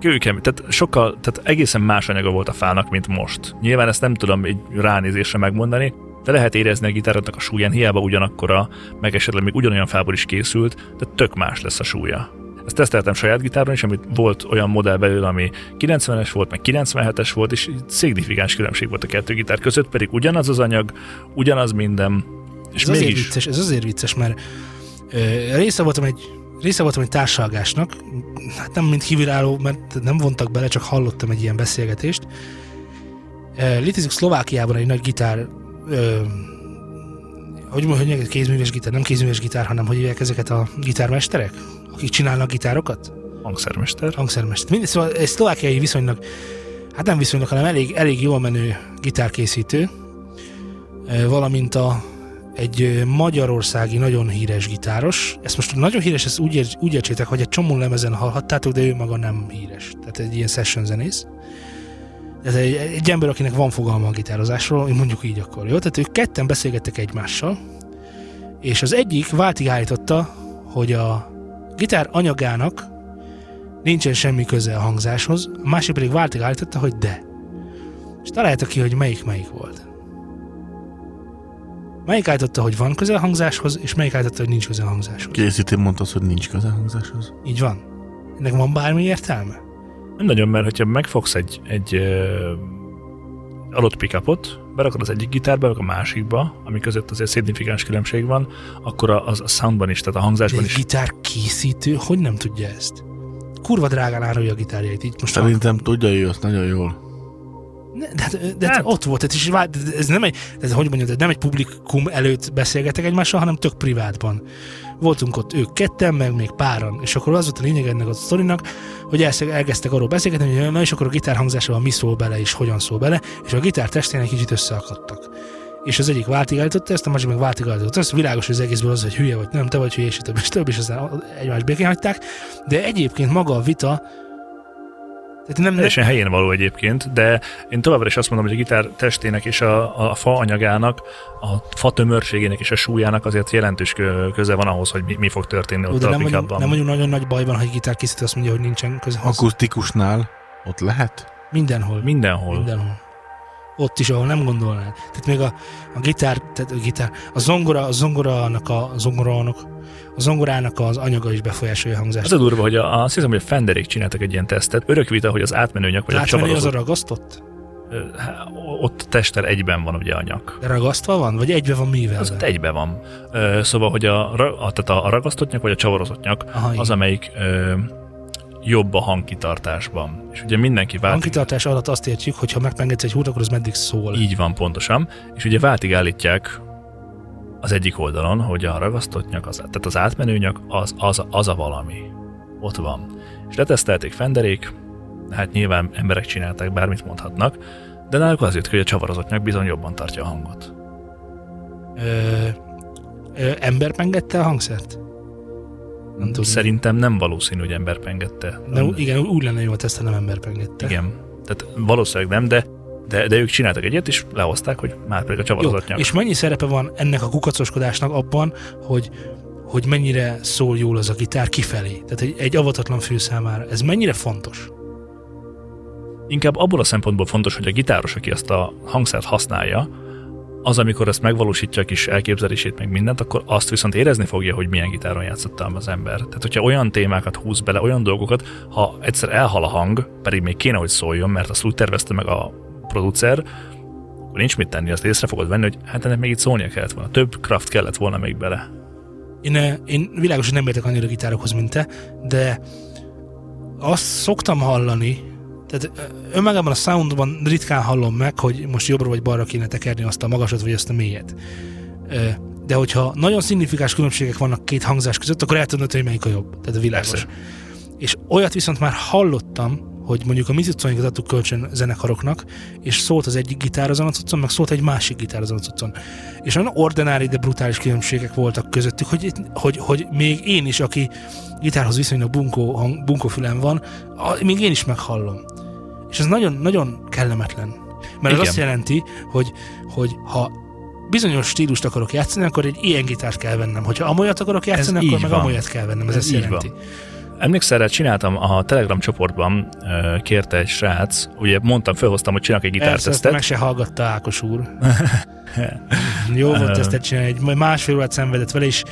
kőkemény, tehát sokkal, tehát egészen más anyaga volt a fának, mint most. Nyilván ezt nem tudom egy ránézésre megmondani, de lehet érezni a gitárodnak a súlyán, hiába ugyanakkora, meg esetleg még ugyanolyan fából is készült, de tök más lesz a súlya. Ezt teszteltem saját gitáron is, amit volt olyan modell belőle, ami 90-es volt, meg 97-es volt, és szignifikáns különbség volt a kettő gitár között, pedig ugyanaz az anyag, ugyanaz minden, és Ez azért, mégis vicces, ez azért vicces, mert ö, része voltam egy része voltam egy társalgásnak, hát nem mint kívülálló, mert nem vontak bele, csak hallottam egy ilyen beszélgetést. Ö, Létezik Szlovákiában egy nagy gitár, ö, hogy mondjuk, hogy kézműves gitár, nem kézműves gitár, hanem hogy hívják ezeket a gitármesterek, akik csinálnak gitárokat? hangszermester. hangszermester. Mind, szóval egy szlovákiai viszonylag, hát nem viszonylag, hanem elég, elég jól menő gitárkészítő, valamint a, egy magyarországi nagyon híres gitáros. Ezt most nagyon híres, ezt úgy, ér, úgy értsétek, hogy egy csomó lemezen hallhattátok, de ő maga nem híres. Tehát egy ilyen session zenész. Ez egy, egy ember, akinek van fogalma a gitározásról, mondjuk így akkor, jó? Tehát ők ketten beszélgettek egymással, és az egyik váltig állította, hogy a gitár anyagának nincsen semmi köze a hangzáshoz, a másik pedig váltig állította, hogy de. És találta ki, hogy melyik melyik volt. Melyik állította, hogy van köze a hangzáshoz, és melyik állította, hogy nincs köze a hangzáshoz. Készítén mondtad, hogy nincs köze a hangzáshoz. Így van. Ennek van bármi értelme? Nem nagyon, mert hogyha megfogsz egy, egy ö, adott pickupot, berakod az egyik gitárba, vagy a másikba, ami között azért szignifikáns különbség van, akkor a, az a soundban is, tehát a De hangzásban egy is gitár készítő, hogy nem tudja ezt? Kurva drágán árulja a gitárjait, így most Szerintem tudja ő azt nagyon jól. Ne, de, hát, de hát. Hát- ott volt, tehát is, de ez nem egy, ez, hogy mondjam, nem egy publikum előtt beszélgetek egymással, hanem tök privátban. Voltunk ott ők ketten, meg még páran, és akkor az volt a lényeg ennek a sztorinak, hogy elkezdtek arról beszélgetni, hogy na és akkor a gitár hangzásával mi szól bele, és hogyan szól bele, és a gitár testének kicsit összeakadtak. És az egyik váltig állította ezt, a másik meg váltig állította ezt. Világos, hogy az egészből az, hogy hülye vagy nem, te vagy hülye, és több, és több, és aztán egymást békén hagyták. De egyébként maga a vita, tehát nem, nem, teljesen helyén való egyébként, de én továbbra is azt mondom, hogy a gitár testének és a, a fa anyagának, a fa tömörségének és a súlyának azért jelentős kö- köze van ahhoz, hogy mi, mi fog történni Ó, ott de a nem vagyunk, pickupban. nem vagyunk nagyon nagy bajban, hogy gitárkészítő azt mondja, hogy nincsen köze. Akusztikusnál ott lehet? Mindenhol. Mindenhol. Mindenhol. Ott is, ahol nem gondolnád. Tehát még a, a gitár, tehát a gitár, a zongora, a zongorának a, a zongorának, a zongorának az anyaga is befolyásolja a hangzást. Az a durva, hogy a, azt hiszem, hogy a Fenderék csináltak egy ilyen tesztet. Örök vita, hogy az átmenő nyak vagy a Átmenő az a csavarozott. ragasztott? Ö, há, Ott testtel egyben van ugye a nyak. De ragasztva van? Vagy egybe van mivel? Az ott egyben van. Szóval, hogy a, a, tehát a ragasztott nyak vagy a csavarozott nyak Aha, az, amelyik jobb a hangkitartásban. És ugye mindenki vált. hangkitartás alatt azt értjük, hogy ha megpengedsz egy húrt, akkor az meddig szól. Így van pontosan. És ugye váltig állítják az egyik oldalon, hogy a ragasztott nyak, az, tehát az átmenő nyak, az, az, az a valami. Ott van. És letesztelték Fenderék, hát nyilván emberek csinálták, bármit mondhatnak, de náluk az jött ki, hogy a csavarozott nyak bizony jobban tartja a hangot. Ö, ö, ember pengette a hangszert? Nem tudom. Szerintem nem valószínű, hogy ember pengette. De igen, úgy lenne jó, ha ezt nem ember pengette. Igen. Tehát valószínűleg nem, de, de, de ők csináltak egyet, és lehozták, hogy már pedig a csavarozott nyak. és mennyi szerepe van ennek a kukacoskodásnak abban, hogy hogy mennyire szól jól az a gitár kifelé. Tehát egy, egy avatatlan fül számára. Ez mennyire fontos? inkább abból a szempontból fontos, hogy a gitáros, aki ezt a hangszert használja, az, amikor ezt megvalósítja a kis elképzelését, meg mindent, akkor azt viszont érezni fogja, hogy milyen gitáron játszottam az ember. Tehát, hogyha olyan témákat húz bele, olyan dolgokat, ha egyszer elhal a hang, pedig még kéne, hogy szóljon, mert azt úgy tervezte meg a producer, akkor nincs mit tenni, azt észre fogod venni, hogy hát ennek még itt szólnia kellett volna. Több kraft kellett volna még bele. Én, eh, én világos, hogy nem értek annyira gitárokhoz, mint te, de azt szoktam hallani, tehát eh, önmagában a soundban ritkán hallom meg, hogy most jobbra vagy balra kéne tekerni azt a magasat vagy azt a mélyet. De hogyha nagyon szignifikáns különbségek vannak két hangzás között, akkor el tudod, hogy melyik a jobb. Tehát a világos. Persze. És olyat viszont már hallottam, hogy mondjuk a mi cuccainkat adtuk kölcsön zenekaroknak, és szólt az egyik gitár azon a cuccon, meg szólt egy másik gitár azon a cuccon. És olyan ordinári, de brutális különbségek voltak közöttük, hogy, hogy, hogy még én is, aki gitárhoz viszonylag bunkó, hang, bunkó fülem van, a, még én is meghallom. És ez nagyon, nagyon kellemetlen. Mert ez Igen. azt jelenti, hogy, hogy ha bizonyos stílust akarok játszani, akkor egy ilyen gitárt kell vennem. Hogyha amolyat akarok játszani, Ez akkor meg van. amolyat kell vennem. Ez, Ez ezt jelenti. van. Emlékszel, rá, csináltam a Telegram csoportban, kérte egy srác, ugye mondtam, felhoztam, hogy csinálok egy Persze, ezt gitártesztet. meg se hallgatta Ákos úr. Jó volt tesztet csinálni, egy másfél órát szenvedett vele, és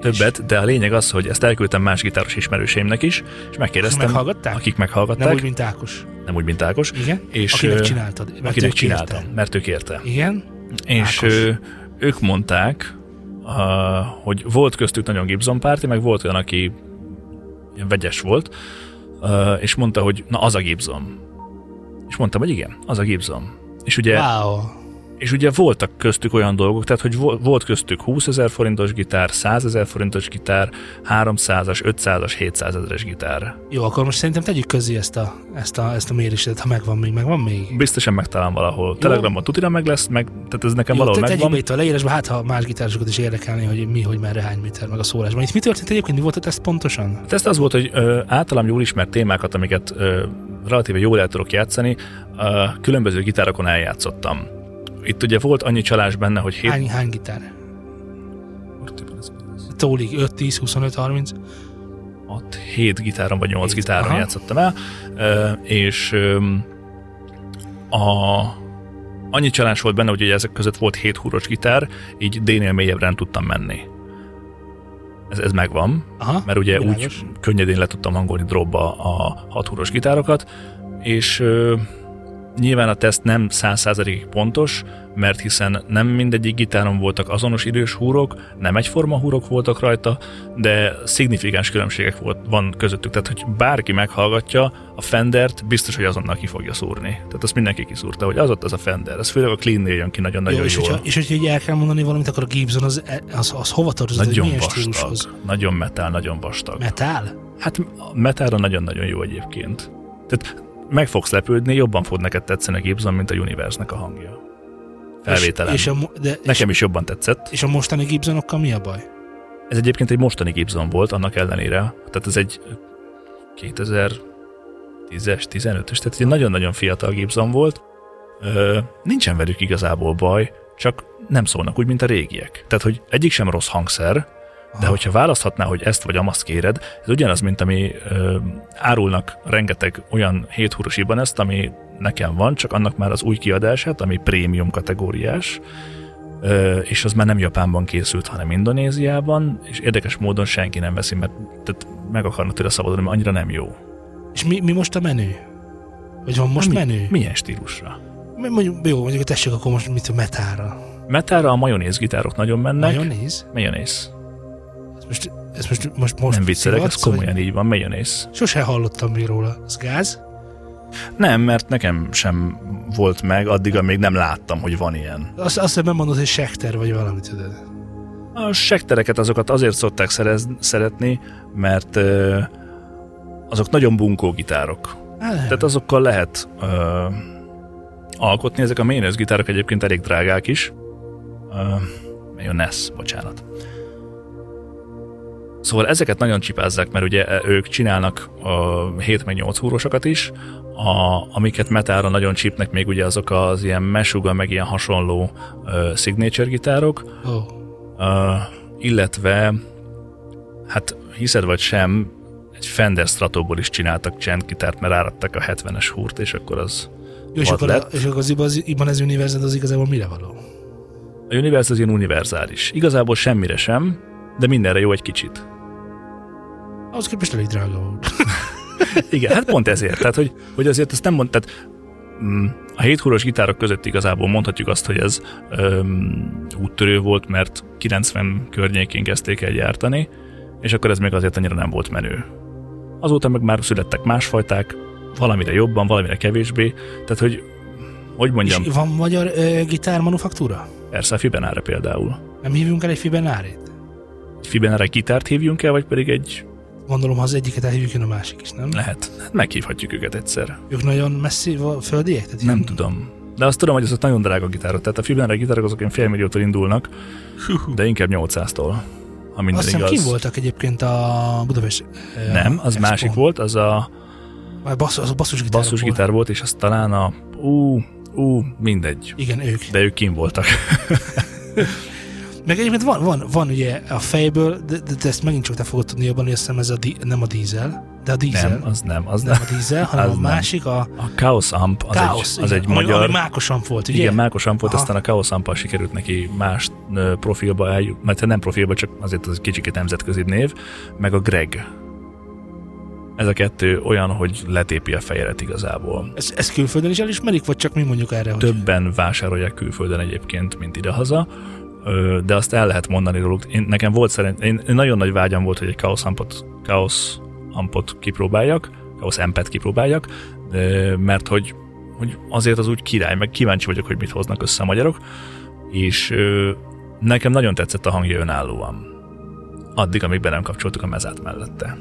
Többet, de a lényeg az, hogy ezt elküldtem más gitáros ismerőseimnek is, és megkérdeztem, meghallgatták? akik meghallgatták, nem úgy, mint Ákos. nem úgy, mint Ákos, Igen? És, Akinek csináltad. mert akinek csináltam, kérte. mert ő kérte. Igen? És Ákos. ők mondták, hogy volt köztük nagyon Gibson párti, meg volt olyan, aki vegyes volt, és mondta, hogy na az a Gibson. És mondtam, hogy igen, az a Gibson. És ugye, Wow. És ugye voltak köztük olyan dolgok, tehát hogy vo- volt köztük 20 ezer forintos gitár, 100 ezer forintos gitár, 300-as, 500-as, 700 ezeres gitár. Jó, akkor most szerintem tegyük közé ezt a, ezt a, ezt a mérésedet, ha megvan még, megvan még. Biztosan megtalálom valahol. Telegramon tutira meg lesz, meg, tehát ez nekem Jó, valahol te megvan. itt a leírásba, hát ha más gitárosokat is érdekelni, hogy mi, hogy merre, hány méter, meg a szólásban. Itt mi történt egyébként, mi volt a teszt pontosan? A teszt az volt, hogy ö, általam jól ismert témákat, amiket ö, relatíve jól el tudok játszani, ö, különböző gitárokon eljátszottam. Itt ugye volt annyi csalás benne, hogy hét... Hány, hány gitár? Tólig 5, 10, 25, 30? 6, 7 gitáron vagy 8 Hét, gitáron aha. játszottam el, és a, annyi csalás volt benne, hogy ugye ezek között volt 7 húros gitár, így D-nél mélyebbre tudtam menni. Ez, ez megvan, Aha, mert ugye világos. úgy könnyedén le tudtam hangolni dropba a 6 húros gitárokat, és ö, nyilván a teszt nem 100%-ig pontos, mert hiszen nem mindegyik gitáron voltak azonos idős húrok, nem egyforma húrok voltak rajta, de szignifikáns különbségek volt, van közöttük, tehát hogy bárki meghallgatja a Fendert, biztos, hogy azonnal ki fogja szúrni. Tehát azt mindenki kiszúrta, hogy az ott az a Fender. Ez főleg a Clean-nél jön ki nagyon-nagyon Jó, és, jól. hogyha, és hogyha így el kell mondani valamit, akkor a Gibson az, az, az hova tartozik, Nagyon vastag, stílushoz? nagyon metál, nagyon vastag. Metal? Hát a metára nagyon-nagyon jó egyébként. Tehát meg fogsz lepődni, jobban fog neked tetszeni a Gibson, mint a Universe-nek a hangja. Felvételen. És, és, a, de, és, Nekem is jobban tetszett. és a mostani Gibsonokkal mi a baj? Ez egyébként egy mostani Gibson volt, annak ellenére. Tehát ez egy 2010-es, 15-ös, tehát egy nagyon-nagyon fiatal Gibson volt. Ö, nincsen velük igazából baj, csak nem szólnak úgy, mint a régiek. Tehát, hogy egyik sem rossz hangszer, de hogyha választhatná, hogy ezt vagy amazt kéred, ez ugyanaz, mint ami ö, árulnak rengeteg olyan 7 húros Ibanez-t, ami nekem van, csak annak már az új kiadását, ami prémium kategóriás, ö, és az már nem Japánban készült, hanem Indonéziában, és érdekes módon senki nem veszi, mert tehát meg akarnak tőle szabadulni, mert annyira nem jó. És mi, mi most a menő? Vagy van most mi, menő? Milyen stílusra? Mi? Mondjuk, jó, mondjuk tessék akkor most mit a metára. Metára a majonéz gitárok nagyon mennek. Majonéz? Majonéz. Most, ez most, most, most Nem viccelek, ez szivatsz, vagy- komolyan így van, majonéz. Sose hallottam még róla. Ez gáz? Nem, mert nekem sem volt meg, addig, amíg nem láttam, hogy van ilyen. Azt, azt nem mondod, hogy sekter vagy valamit, tudod. A sektereket azokat azért szokták szerez, szeretni, mert ö, azok nagyon bunkó gitárok. Hát, Tehát azokkal lehet ö, alkotni. Ezek a main gitárok egyébként elég drágák is. Ö, NES, bocsánat. Szóval ezeket nagyon csipázzák, mert ugye e, ők csinálnak a 7 meg 8 húrosokat is, a, amiket metára nagyon csípnek még ugye azok az ilyen mesuga, meg ilyen hasonló uh, signature gitárok, Ó, Uh, illetve, hát hiszed vagy sem, egy Fender Stratoból is csináltak csendgitárt, mert áradtak a 70-es húrt, és akkor az Jó, és akkor, lett. és akkor az Ibanez- Ibanez Univerzet az igazából mire való? A Universe az ilyen univerzális. Igazából semmire sem, de mindenre jó egy kicsit. Az képest elég drága volt. Igen, hát pont ezért. Tehát, hogy, hogy azért ezt nem mond, tehát mm, a héthúros gitárok között igazából mondhatjuk azt, hogy ez öm, úttörő volt, mert 90 környékén kezdték el gyártani, és akkor ez még azért annyira nem volt menő. Azóta meg már születtek másfajták, valamire jobban, valamire kevésbé, tehát hogy hogy mondjam, És van magyar ö, gitármanufaktúra? persze a Fibenare például. Nem hívjunk el egy Fibenárét? Egy Fibenare gitárt hívjunk el, vagy pedig egy Gondolom, ha az egyiket elhívjuk, jön a másik is, nem? lehet. Hát meghívhatjuk őket egyszer. Ők nagyon messzi va- földiek? Tehát Nem ilyen- tudom. De azt tudom, hogy azok nagyon drága gitárok. Tehát a Fibenare gitárok azok ilyen félmilliótól indulnak, de inkább 800-tól. Ha minden Azt hiszem, igaz. kim voltak egyébként a Budapest ö, Nem, az Expon. másik volt, az a basszus, az a basszusgitár. basszusgitár volt, és az talán a ú, ú, mindegy. Igen, ők. De ők kim voltak. Meg egyébként van, van, van ugye a fejből, de, de, de ezt megint csak te fogod tudni jobban, hogy hiszem ez a di, nem a dízel, de a dízel. Nem, az nem, az nem nem. a dízel, hanem Az a másik, a A Chaos Amp az Chaos, egy, az igen, egy magyar... ami Mákos amp volt, ugye? Igen, Mákos Amp volt, Aha. aztán a Chaos Amppal sikerült neki más profilba eljut, mert nem profilba, csak azért az kicsikét nemzetközi név, meg a Greg. Ez a kettő olyan, hogy letépi a fejedet igazából. Ez, ez külföldön is elismerik, vagy csak mi mondjuk erre, hogy Többen vásárolják külföldön egyébként, mint idehaza, de azt el lehet mondani róluk. Én, nekem volt szerint, én, én nagyon nagy vágyam volt, hogy egy Chaos Ampot, Chaos Ampot kipróbáljak, Chaos Ampet kipróbáljak, mert hogy, hogy azért az úgy király, meg kíváncsi vagyok, hogy mit hoznak össze a magyarok, és nekem nagyon tetszett a hangja önállóan. Addig, amíg be nem kapcsoltuk a mezát mellette.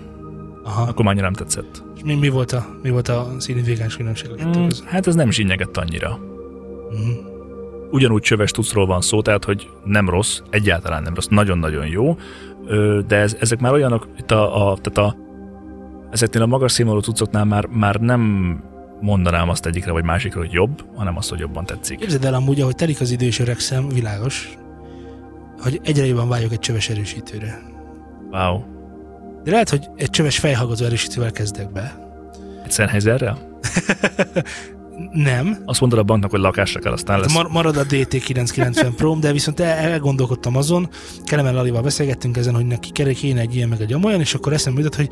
Aha. Akkor már nem tetszett. És mi, mi, volt a, mi volt a színvigáns különbség a kettő Mm, hát ez nem zsinyegett annyira. Mhm. Ugyanúgy csöves tucról van szó, tehát hogy nem rossz, egyáltalán nem rossz, nagyon-nagyon jó, de ez, ezek már olyanok, itt a, a, tehát a, ezeknél a magas színvonalú tucoknál már, már nem mondanám azt egyikre vagy másikra, hogy jobb, hanem azt, hogy jobban tetszik. Képzeld el amúgy, ahogy telik az idő és öregszem, világos, hogy egyre jobban vágyok egy csöves erősítőre. Wow. De lehet, hogy egy csöves fejhallgató erősítővel kezdek be. Egy Sennheiserrel? Nem. Azt mondod a banknak, hogy lakásra kell, aztán lesz. Mar- marad a DT990 Pro, de viszont el- elgondolkodtam azon, Kelemen Lalival beszélgettünk ezen, hogy neki kéne egy ilyen meg egy olyan, és akkor eszembe jutott, hogy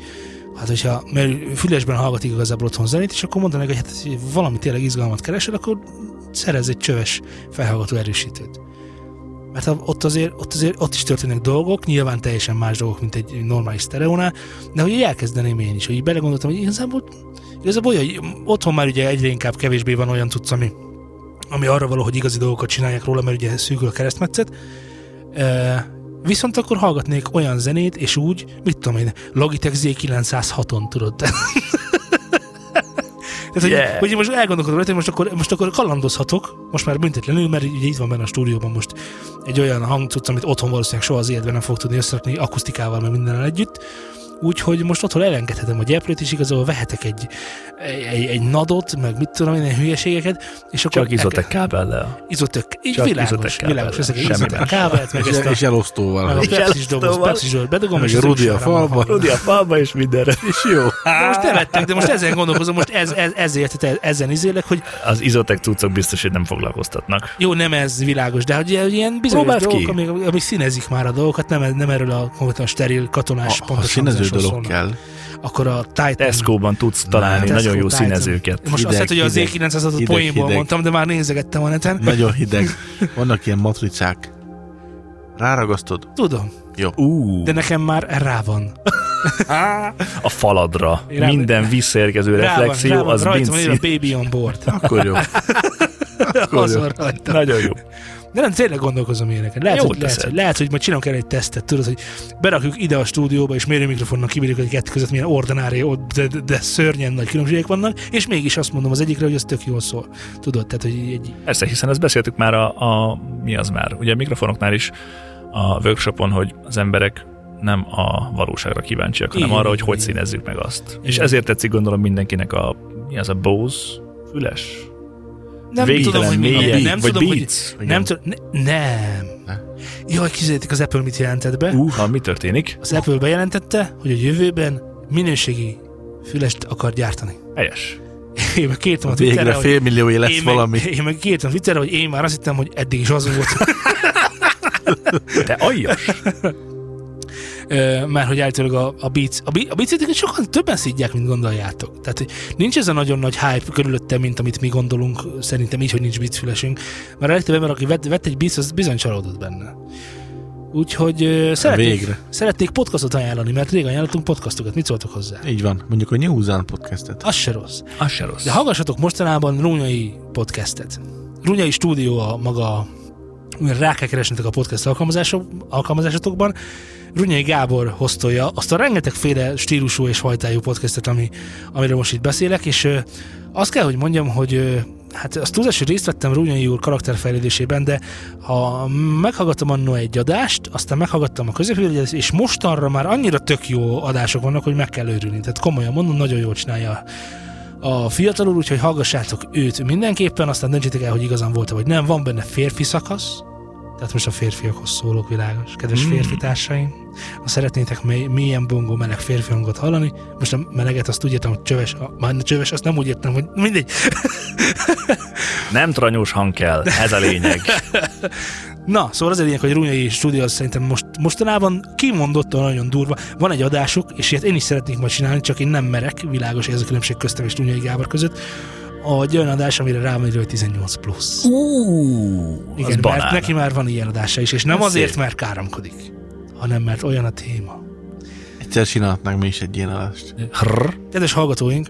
hát hogyha, mert fülesben hallgatik igazából otthon zenét, és akkor mondanak, hogy hát hogy valami tényleg izgalmat keresel, akkor szerez egy csöves felhallgató erősítőt. Mert ott azért, ott azért ott is történnek dolgok, nyilván teljesen más dolgok, mint egy normális sztereónál, de hogy elkezdeném én is, hogy így belegondoltam, hogy igazából, igazából hogy otthon már ugye egyre inkább kevésbé van olyan cucc, ami, ami arra való, hogy igazi dolgokat csinálják róla, mert ugye szűkül a keresztmetszet. E, viszont akkor hallgatnék olyan zenét, és úgy, mit tudom én, Logitech Z906-on, tudod? Tehát, hogy, Yeah. hogy én most elgondolkodom rajta, hogy most akkor, most akkor kalandozhatok, most már büntetlenül, mert ugye itt van benne a stúdióban most egy olyan hangcucc, amit otthon valószínűleg soha az életben nem fog tudni összerakni, akusztikával, meg mindennel együtt. Úgyhogy most otthon elengedhetem a gyeplőt, és igazából vehetek egy, egy, egy nadot, meg mit tudom én, ilyen hülyeségeket, és akkor Csak izotek kábellel. Izotök, így Csak világos, izotek világos, ezek izotek kábelt, meg ezt a, és elosztóval. meg a pepsis doboz, pepsis doboz bedugom, és Rudi a falba. Rudi a falba és mindenre. És jó. De most nevettek, de most ezen gondolkozom, most ez, ez, ezért, ezen izélek, hogy Az izotek cuccok biztos, hogy nem foglalkoztatnak. jó, nem ez világos, de hogy ilyen- bizonyos dolgok, amik, amik színezik már a dolgokat, nem, nem erről a konkrétan steril katonás Ha, ha pontos színező hangzásról dolog szólnak. kell, Akkor a Titan... Tesco-ban tudsz találni Tesco, nagyon jó Titan. színezőket. Most azt Hideg, lehet, hogy az hideg, E900-at hideg, poénból hideg. mondtam, de már nézegettem a neten. nagyon hideg. Vannak ilyen matricák. Ráragasztod? Tudom, Jó. Ú, de nekem már rá van. a faladra. Rá- Minden visszaérkező Rá van, reflexió, rá van, az rajta van írva binci. baby on board. Akkor jó. Akkor Az jó. van rajta. Nagyon jó. De nem, tényleg gondolkozom ilyeneket. Lehet, Jót hogy, lehet, hogy, lehet, hogy majd csinálunk el egy tesztet, tudod, hogy berakjuk ide a stúdióba, és mérőmikrofonnak kibírjuk, hogy kettő között milyen ordinári, de, de, de, szörnyen nagy különbségek vannak, és mégis azt mondom az egyikre, hogy az tök jól szól. Tudod, tehát, hogy egy, Persze, hiszen ezt beszéltük már a, a mi az már, ugye a mikrofonoknál is a workshopon, hogy az emberek nem a valóságra kíváncsiak, hanem Igen, arra, hogy igen, hogy igen. színezzük meg azt. Igen. És ezért tetszik gondolom mindenkinek a, mi az a Bose füles? Nem Végtelen tudom, hogy mélyen, milyen, nem vagy tudom, hogy, Beats? nem tudom, ne, nem. Ne? Jaj, kizélték az Apple mit jelentett be. Uh, ha mi történik? Az Apple bejelentette, hogy a jövőben minőségi fülest akar gyártani. Helyes. Én meg kértem a Végre Twitterre, hogy fél milliója lesz én valami. Meg, én meg kértem a Twitterre, hogy én már azt hittem, hogy eddig is az volt. Te aljas. Mert hogy állítólag a, a Beats, a, a Beats-et sokan többen szidják, mint gondoljátok. Tehát, nincs ez a nagyon nagy hype körülötte, mint amit mi gondolunk, szerintem így, hogy nincs Beats fülesünk. Mert a legtöbb ember, aki vett, vett egy Beats, az bizony csalódott benne. Úgyhogy ö, szeretnék, Végre. szeretnék podcastot ajánlani, mert régen ajánlottunk podcastokat. Mit szóltok hozzá? Így van. Mondjuk a New Zealand podcastet. Az se rossz. Az se rossz. De hallgassatok mostanában Rúnyai podcastet. Rúnyai stúdió a maga rá kell keresnetek a podcast alkalmazások, alkalmazásotokban. Runyai Gábor hoztolja azt a rengetegféle stílusú és fajtájú podcastet, ami, amiről most itt beszélek, és ö, azt kell, hogy mondjam, hogy ö, hát azt túlzás, hogy részt vettem Runyai úr karakterfejlődésében, de ha meghallgattam annó egy adást, aztán meghallgattam a középületet, és mostanra már annyira tök jó adások vannak, hogy meg kell őrülni. Tehát komolyan mondom, nagyon jól csinálja a fiatal úr, úgyhogy hallgassátok őt mindenképpen, aztán döntsétek el, hogy igazán volt vagy nem. Van benne férfi szakasz, tehát most a férfiakhoz szólok világos. Kedves mm. férfi társaim, ha szeretnétek mély, mélyen bongó meleg férfi hangot hallani, most a meleget azt úgy értem, hogy csöves, a, már csöves, azt nem úgy értem, hogy mindegy. Nem tranyós hang kell, ez a lényeg. Na, szóval az a lényeg, hogy Rúnyai stúdió az szerintem most, mostanában kimondottan nagyon durva. Van egy adásuk, és ilyet én is szeretnék majd csinálni, csak én nem merek, világos, hogy ez a különbség köztem és Rúnyai Gábor között. Egy olyan adás, amire rá van írva, hogy 18 plusz. Ú, Igen, az mert banán. neki már van ilyen adása is, és nem Ez azért, szép. mert káromkodik, hanem mert olyan a téma. Egyszer csinálhatnánk mi is egy ilyen adást. Kedves hallgatóink,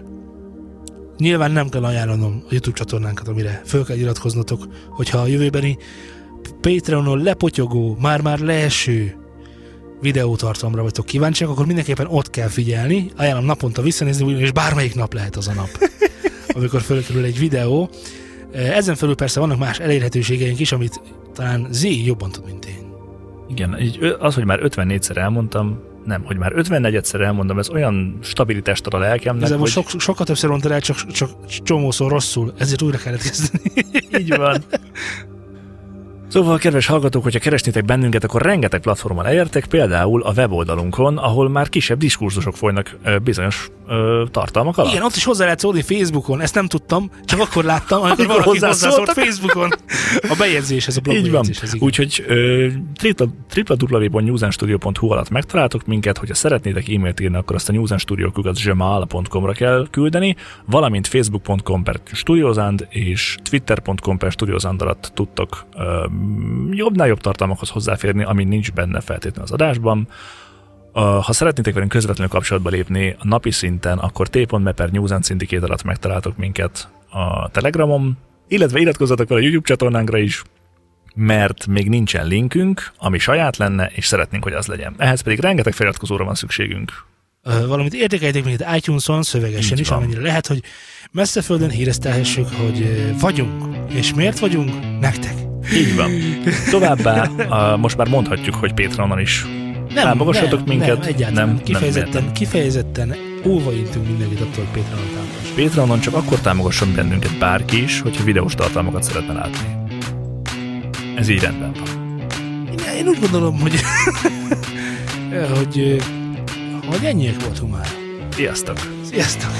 nyilván nem kell ajánlanom a YouTube csatornánkat, amire föl kell iratkoznotok, hogyha a jövőbeni Patreonon lepotyogó, már-már leeső videótartalomra vagytok kíváncsiak, akkor mindenképpen ott kell figyelni. Ajánlom naponta visszanézni, ugyanis bármelyik nap lehet az a nap, amikor fölkerül egy videó. Ezen felül persze vannak más elérhetőségeink is, amit talán Z jobban tud, mint én. Igen, így az, hogy már 54-szer elmondtam, nem, hogy már 54-szer elmondom, ez olyan stabilitást ad a lelkemnek, Ezzel hogy sok, sokkal többször mondtad el, csak, csak csomószor rosszul, ezért újra kellett kezdeni. így van. Szóval, kedves hallgatók, hogyha keresnétek bennünket, akkor rengeteg platformon elértek, például a weboldalunkon, ahol már kisebb diskurzusok folynak bizonyos ö, tartalmak alatt. Igen, ott is hozzá lehet szólni Facebookon, ezt nem tudtam, csak akkor láttam, amikor Amikor valaki hozzászólt Facebookon. A bejegyzéshez, a blog Így van. bejegyzéshez, igen. Úgyhogy www.newzenstudio.hu alatt megtaláltok minket, hogyha szeretnétek e-mailt írni, akkor azt a newzenstudio.com-ra kell küldeni, valamint facebook.com per studiozand és twitter.com per studiozand alatt tudtok jobbnál jobb tartalmakhoz hozzáférni, ami nincs benne feltétlenül az adásban. Ha szeretnétek velünk közvetlenül kapcsolatba lépni a napi szinten, akkor t.me per Newzen Syndicate alatt megtaláltok minket a Telegramon, illetve iratkozzatok fel a YouTube csatornánkra is, mert még nincsen linkünk, ami saját lenne, és szeretnénk, hogy az legyen. Ehhez pedig rengeteg feliratkozóra van szükségünk. Valamint értékeljétek minket iTunes-on, szövegesen Így is, van. amennyire lehet, hogy messze földön híreztelhessük, hogy vagyunk. És miért vagyunk? Nektek. Így van. Továbbá most már mondhatjuk, hogy Patreonon is Támogassatok nem, minket? Nem, egyáltalán. Nem, kifejezetten, nem, nem. kifejezetten óva intünk mindenkit attól, hogy Patreonon támogass. Patreonon csak akkor támogasson bennünket bárki is, hogyha videós tartalmakat szeretne látni. Ez így rendben van. Én, én úgy gondolom, hogy, hogy, hogy ennyiek voltunk már. Sziasztok! Sziasztok!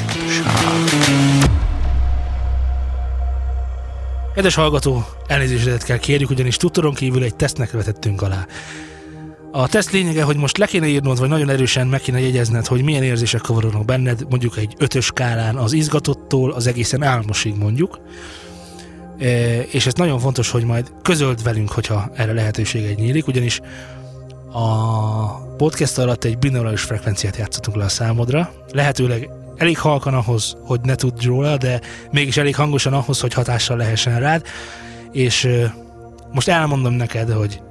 Kedves hallgató, elnézésedet kell kérjük, ugyanis tudtoron kívül egy tesztnek vetettünk alá. A teszt lényege, hogy most le kéne írnod, vagy nagyon erősen meg kéne jegyezned, hogy milyen érzések kavarodnak benned, mondjuk egy ötös skálán az izgatottól az egészen álmosig mondjuk. E, és ez nagyon fontos, hogy majd közöld velünk, hogyha erre lehetősége nyílik, ugyanis a podcast alatt egy binaurális frekvenciát játszottunk le a számodra. Lehetőleg elég halkan ahhoz, hogy ne tudd róla, de mégis elég hangosan ahhoz, hogy hatással lehessen rád. És ö, most elmondom neked, hogy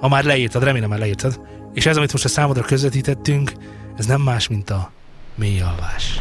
ha már leírtad, remélem már leírtad. És ez, amit most a számodra közvetítettünk, ez nem más, mint a mély alvás.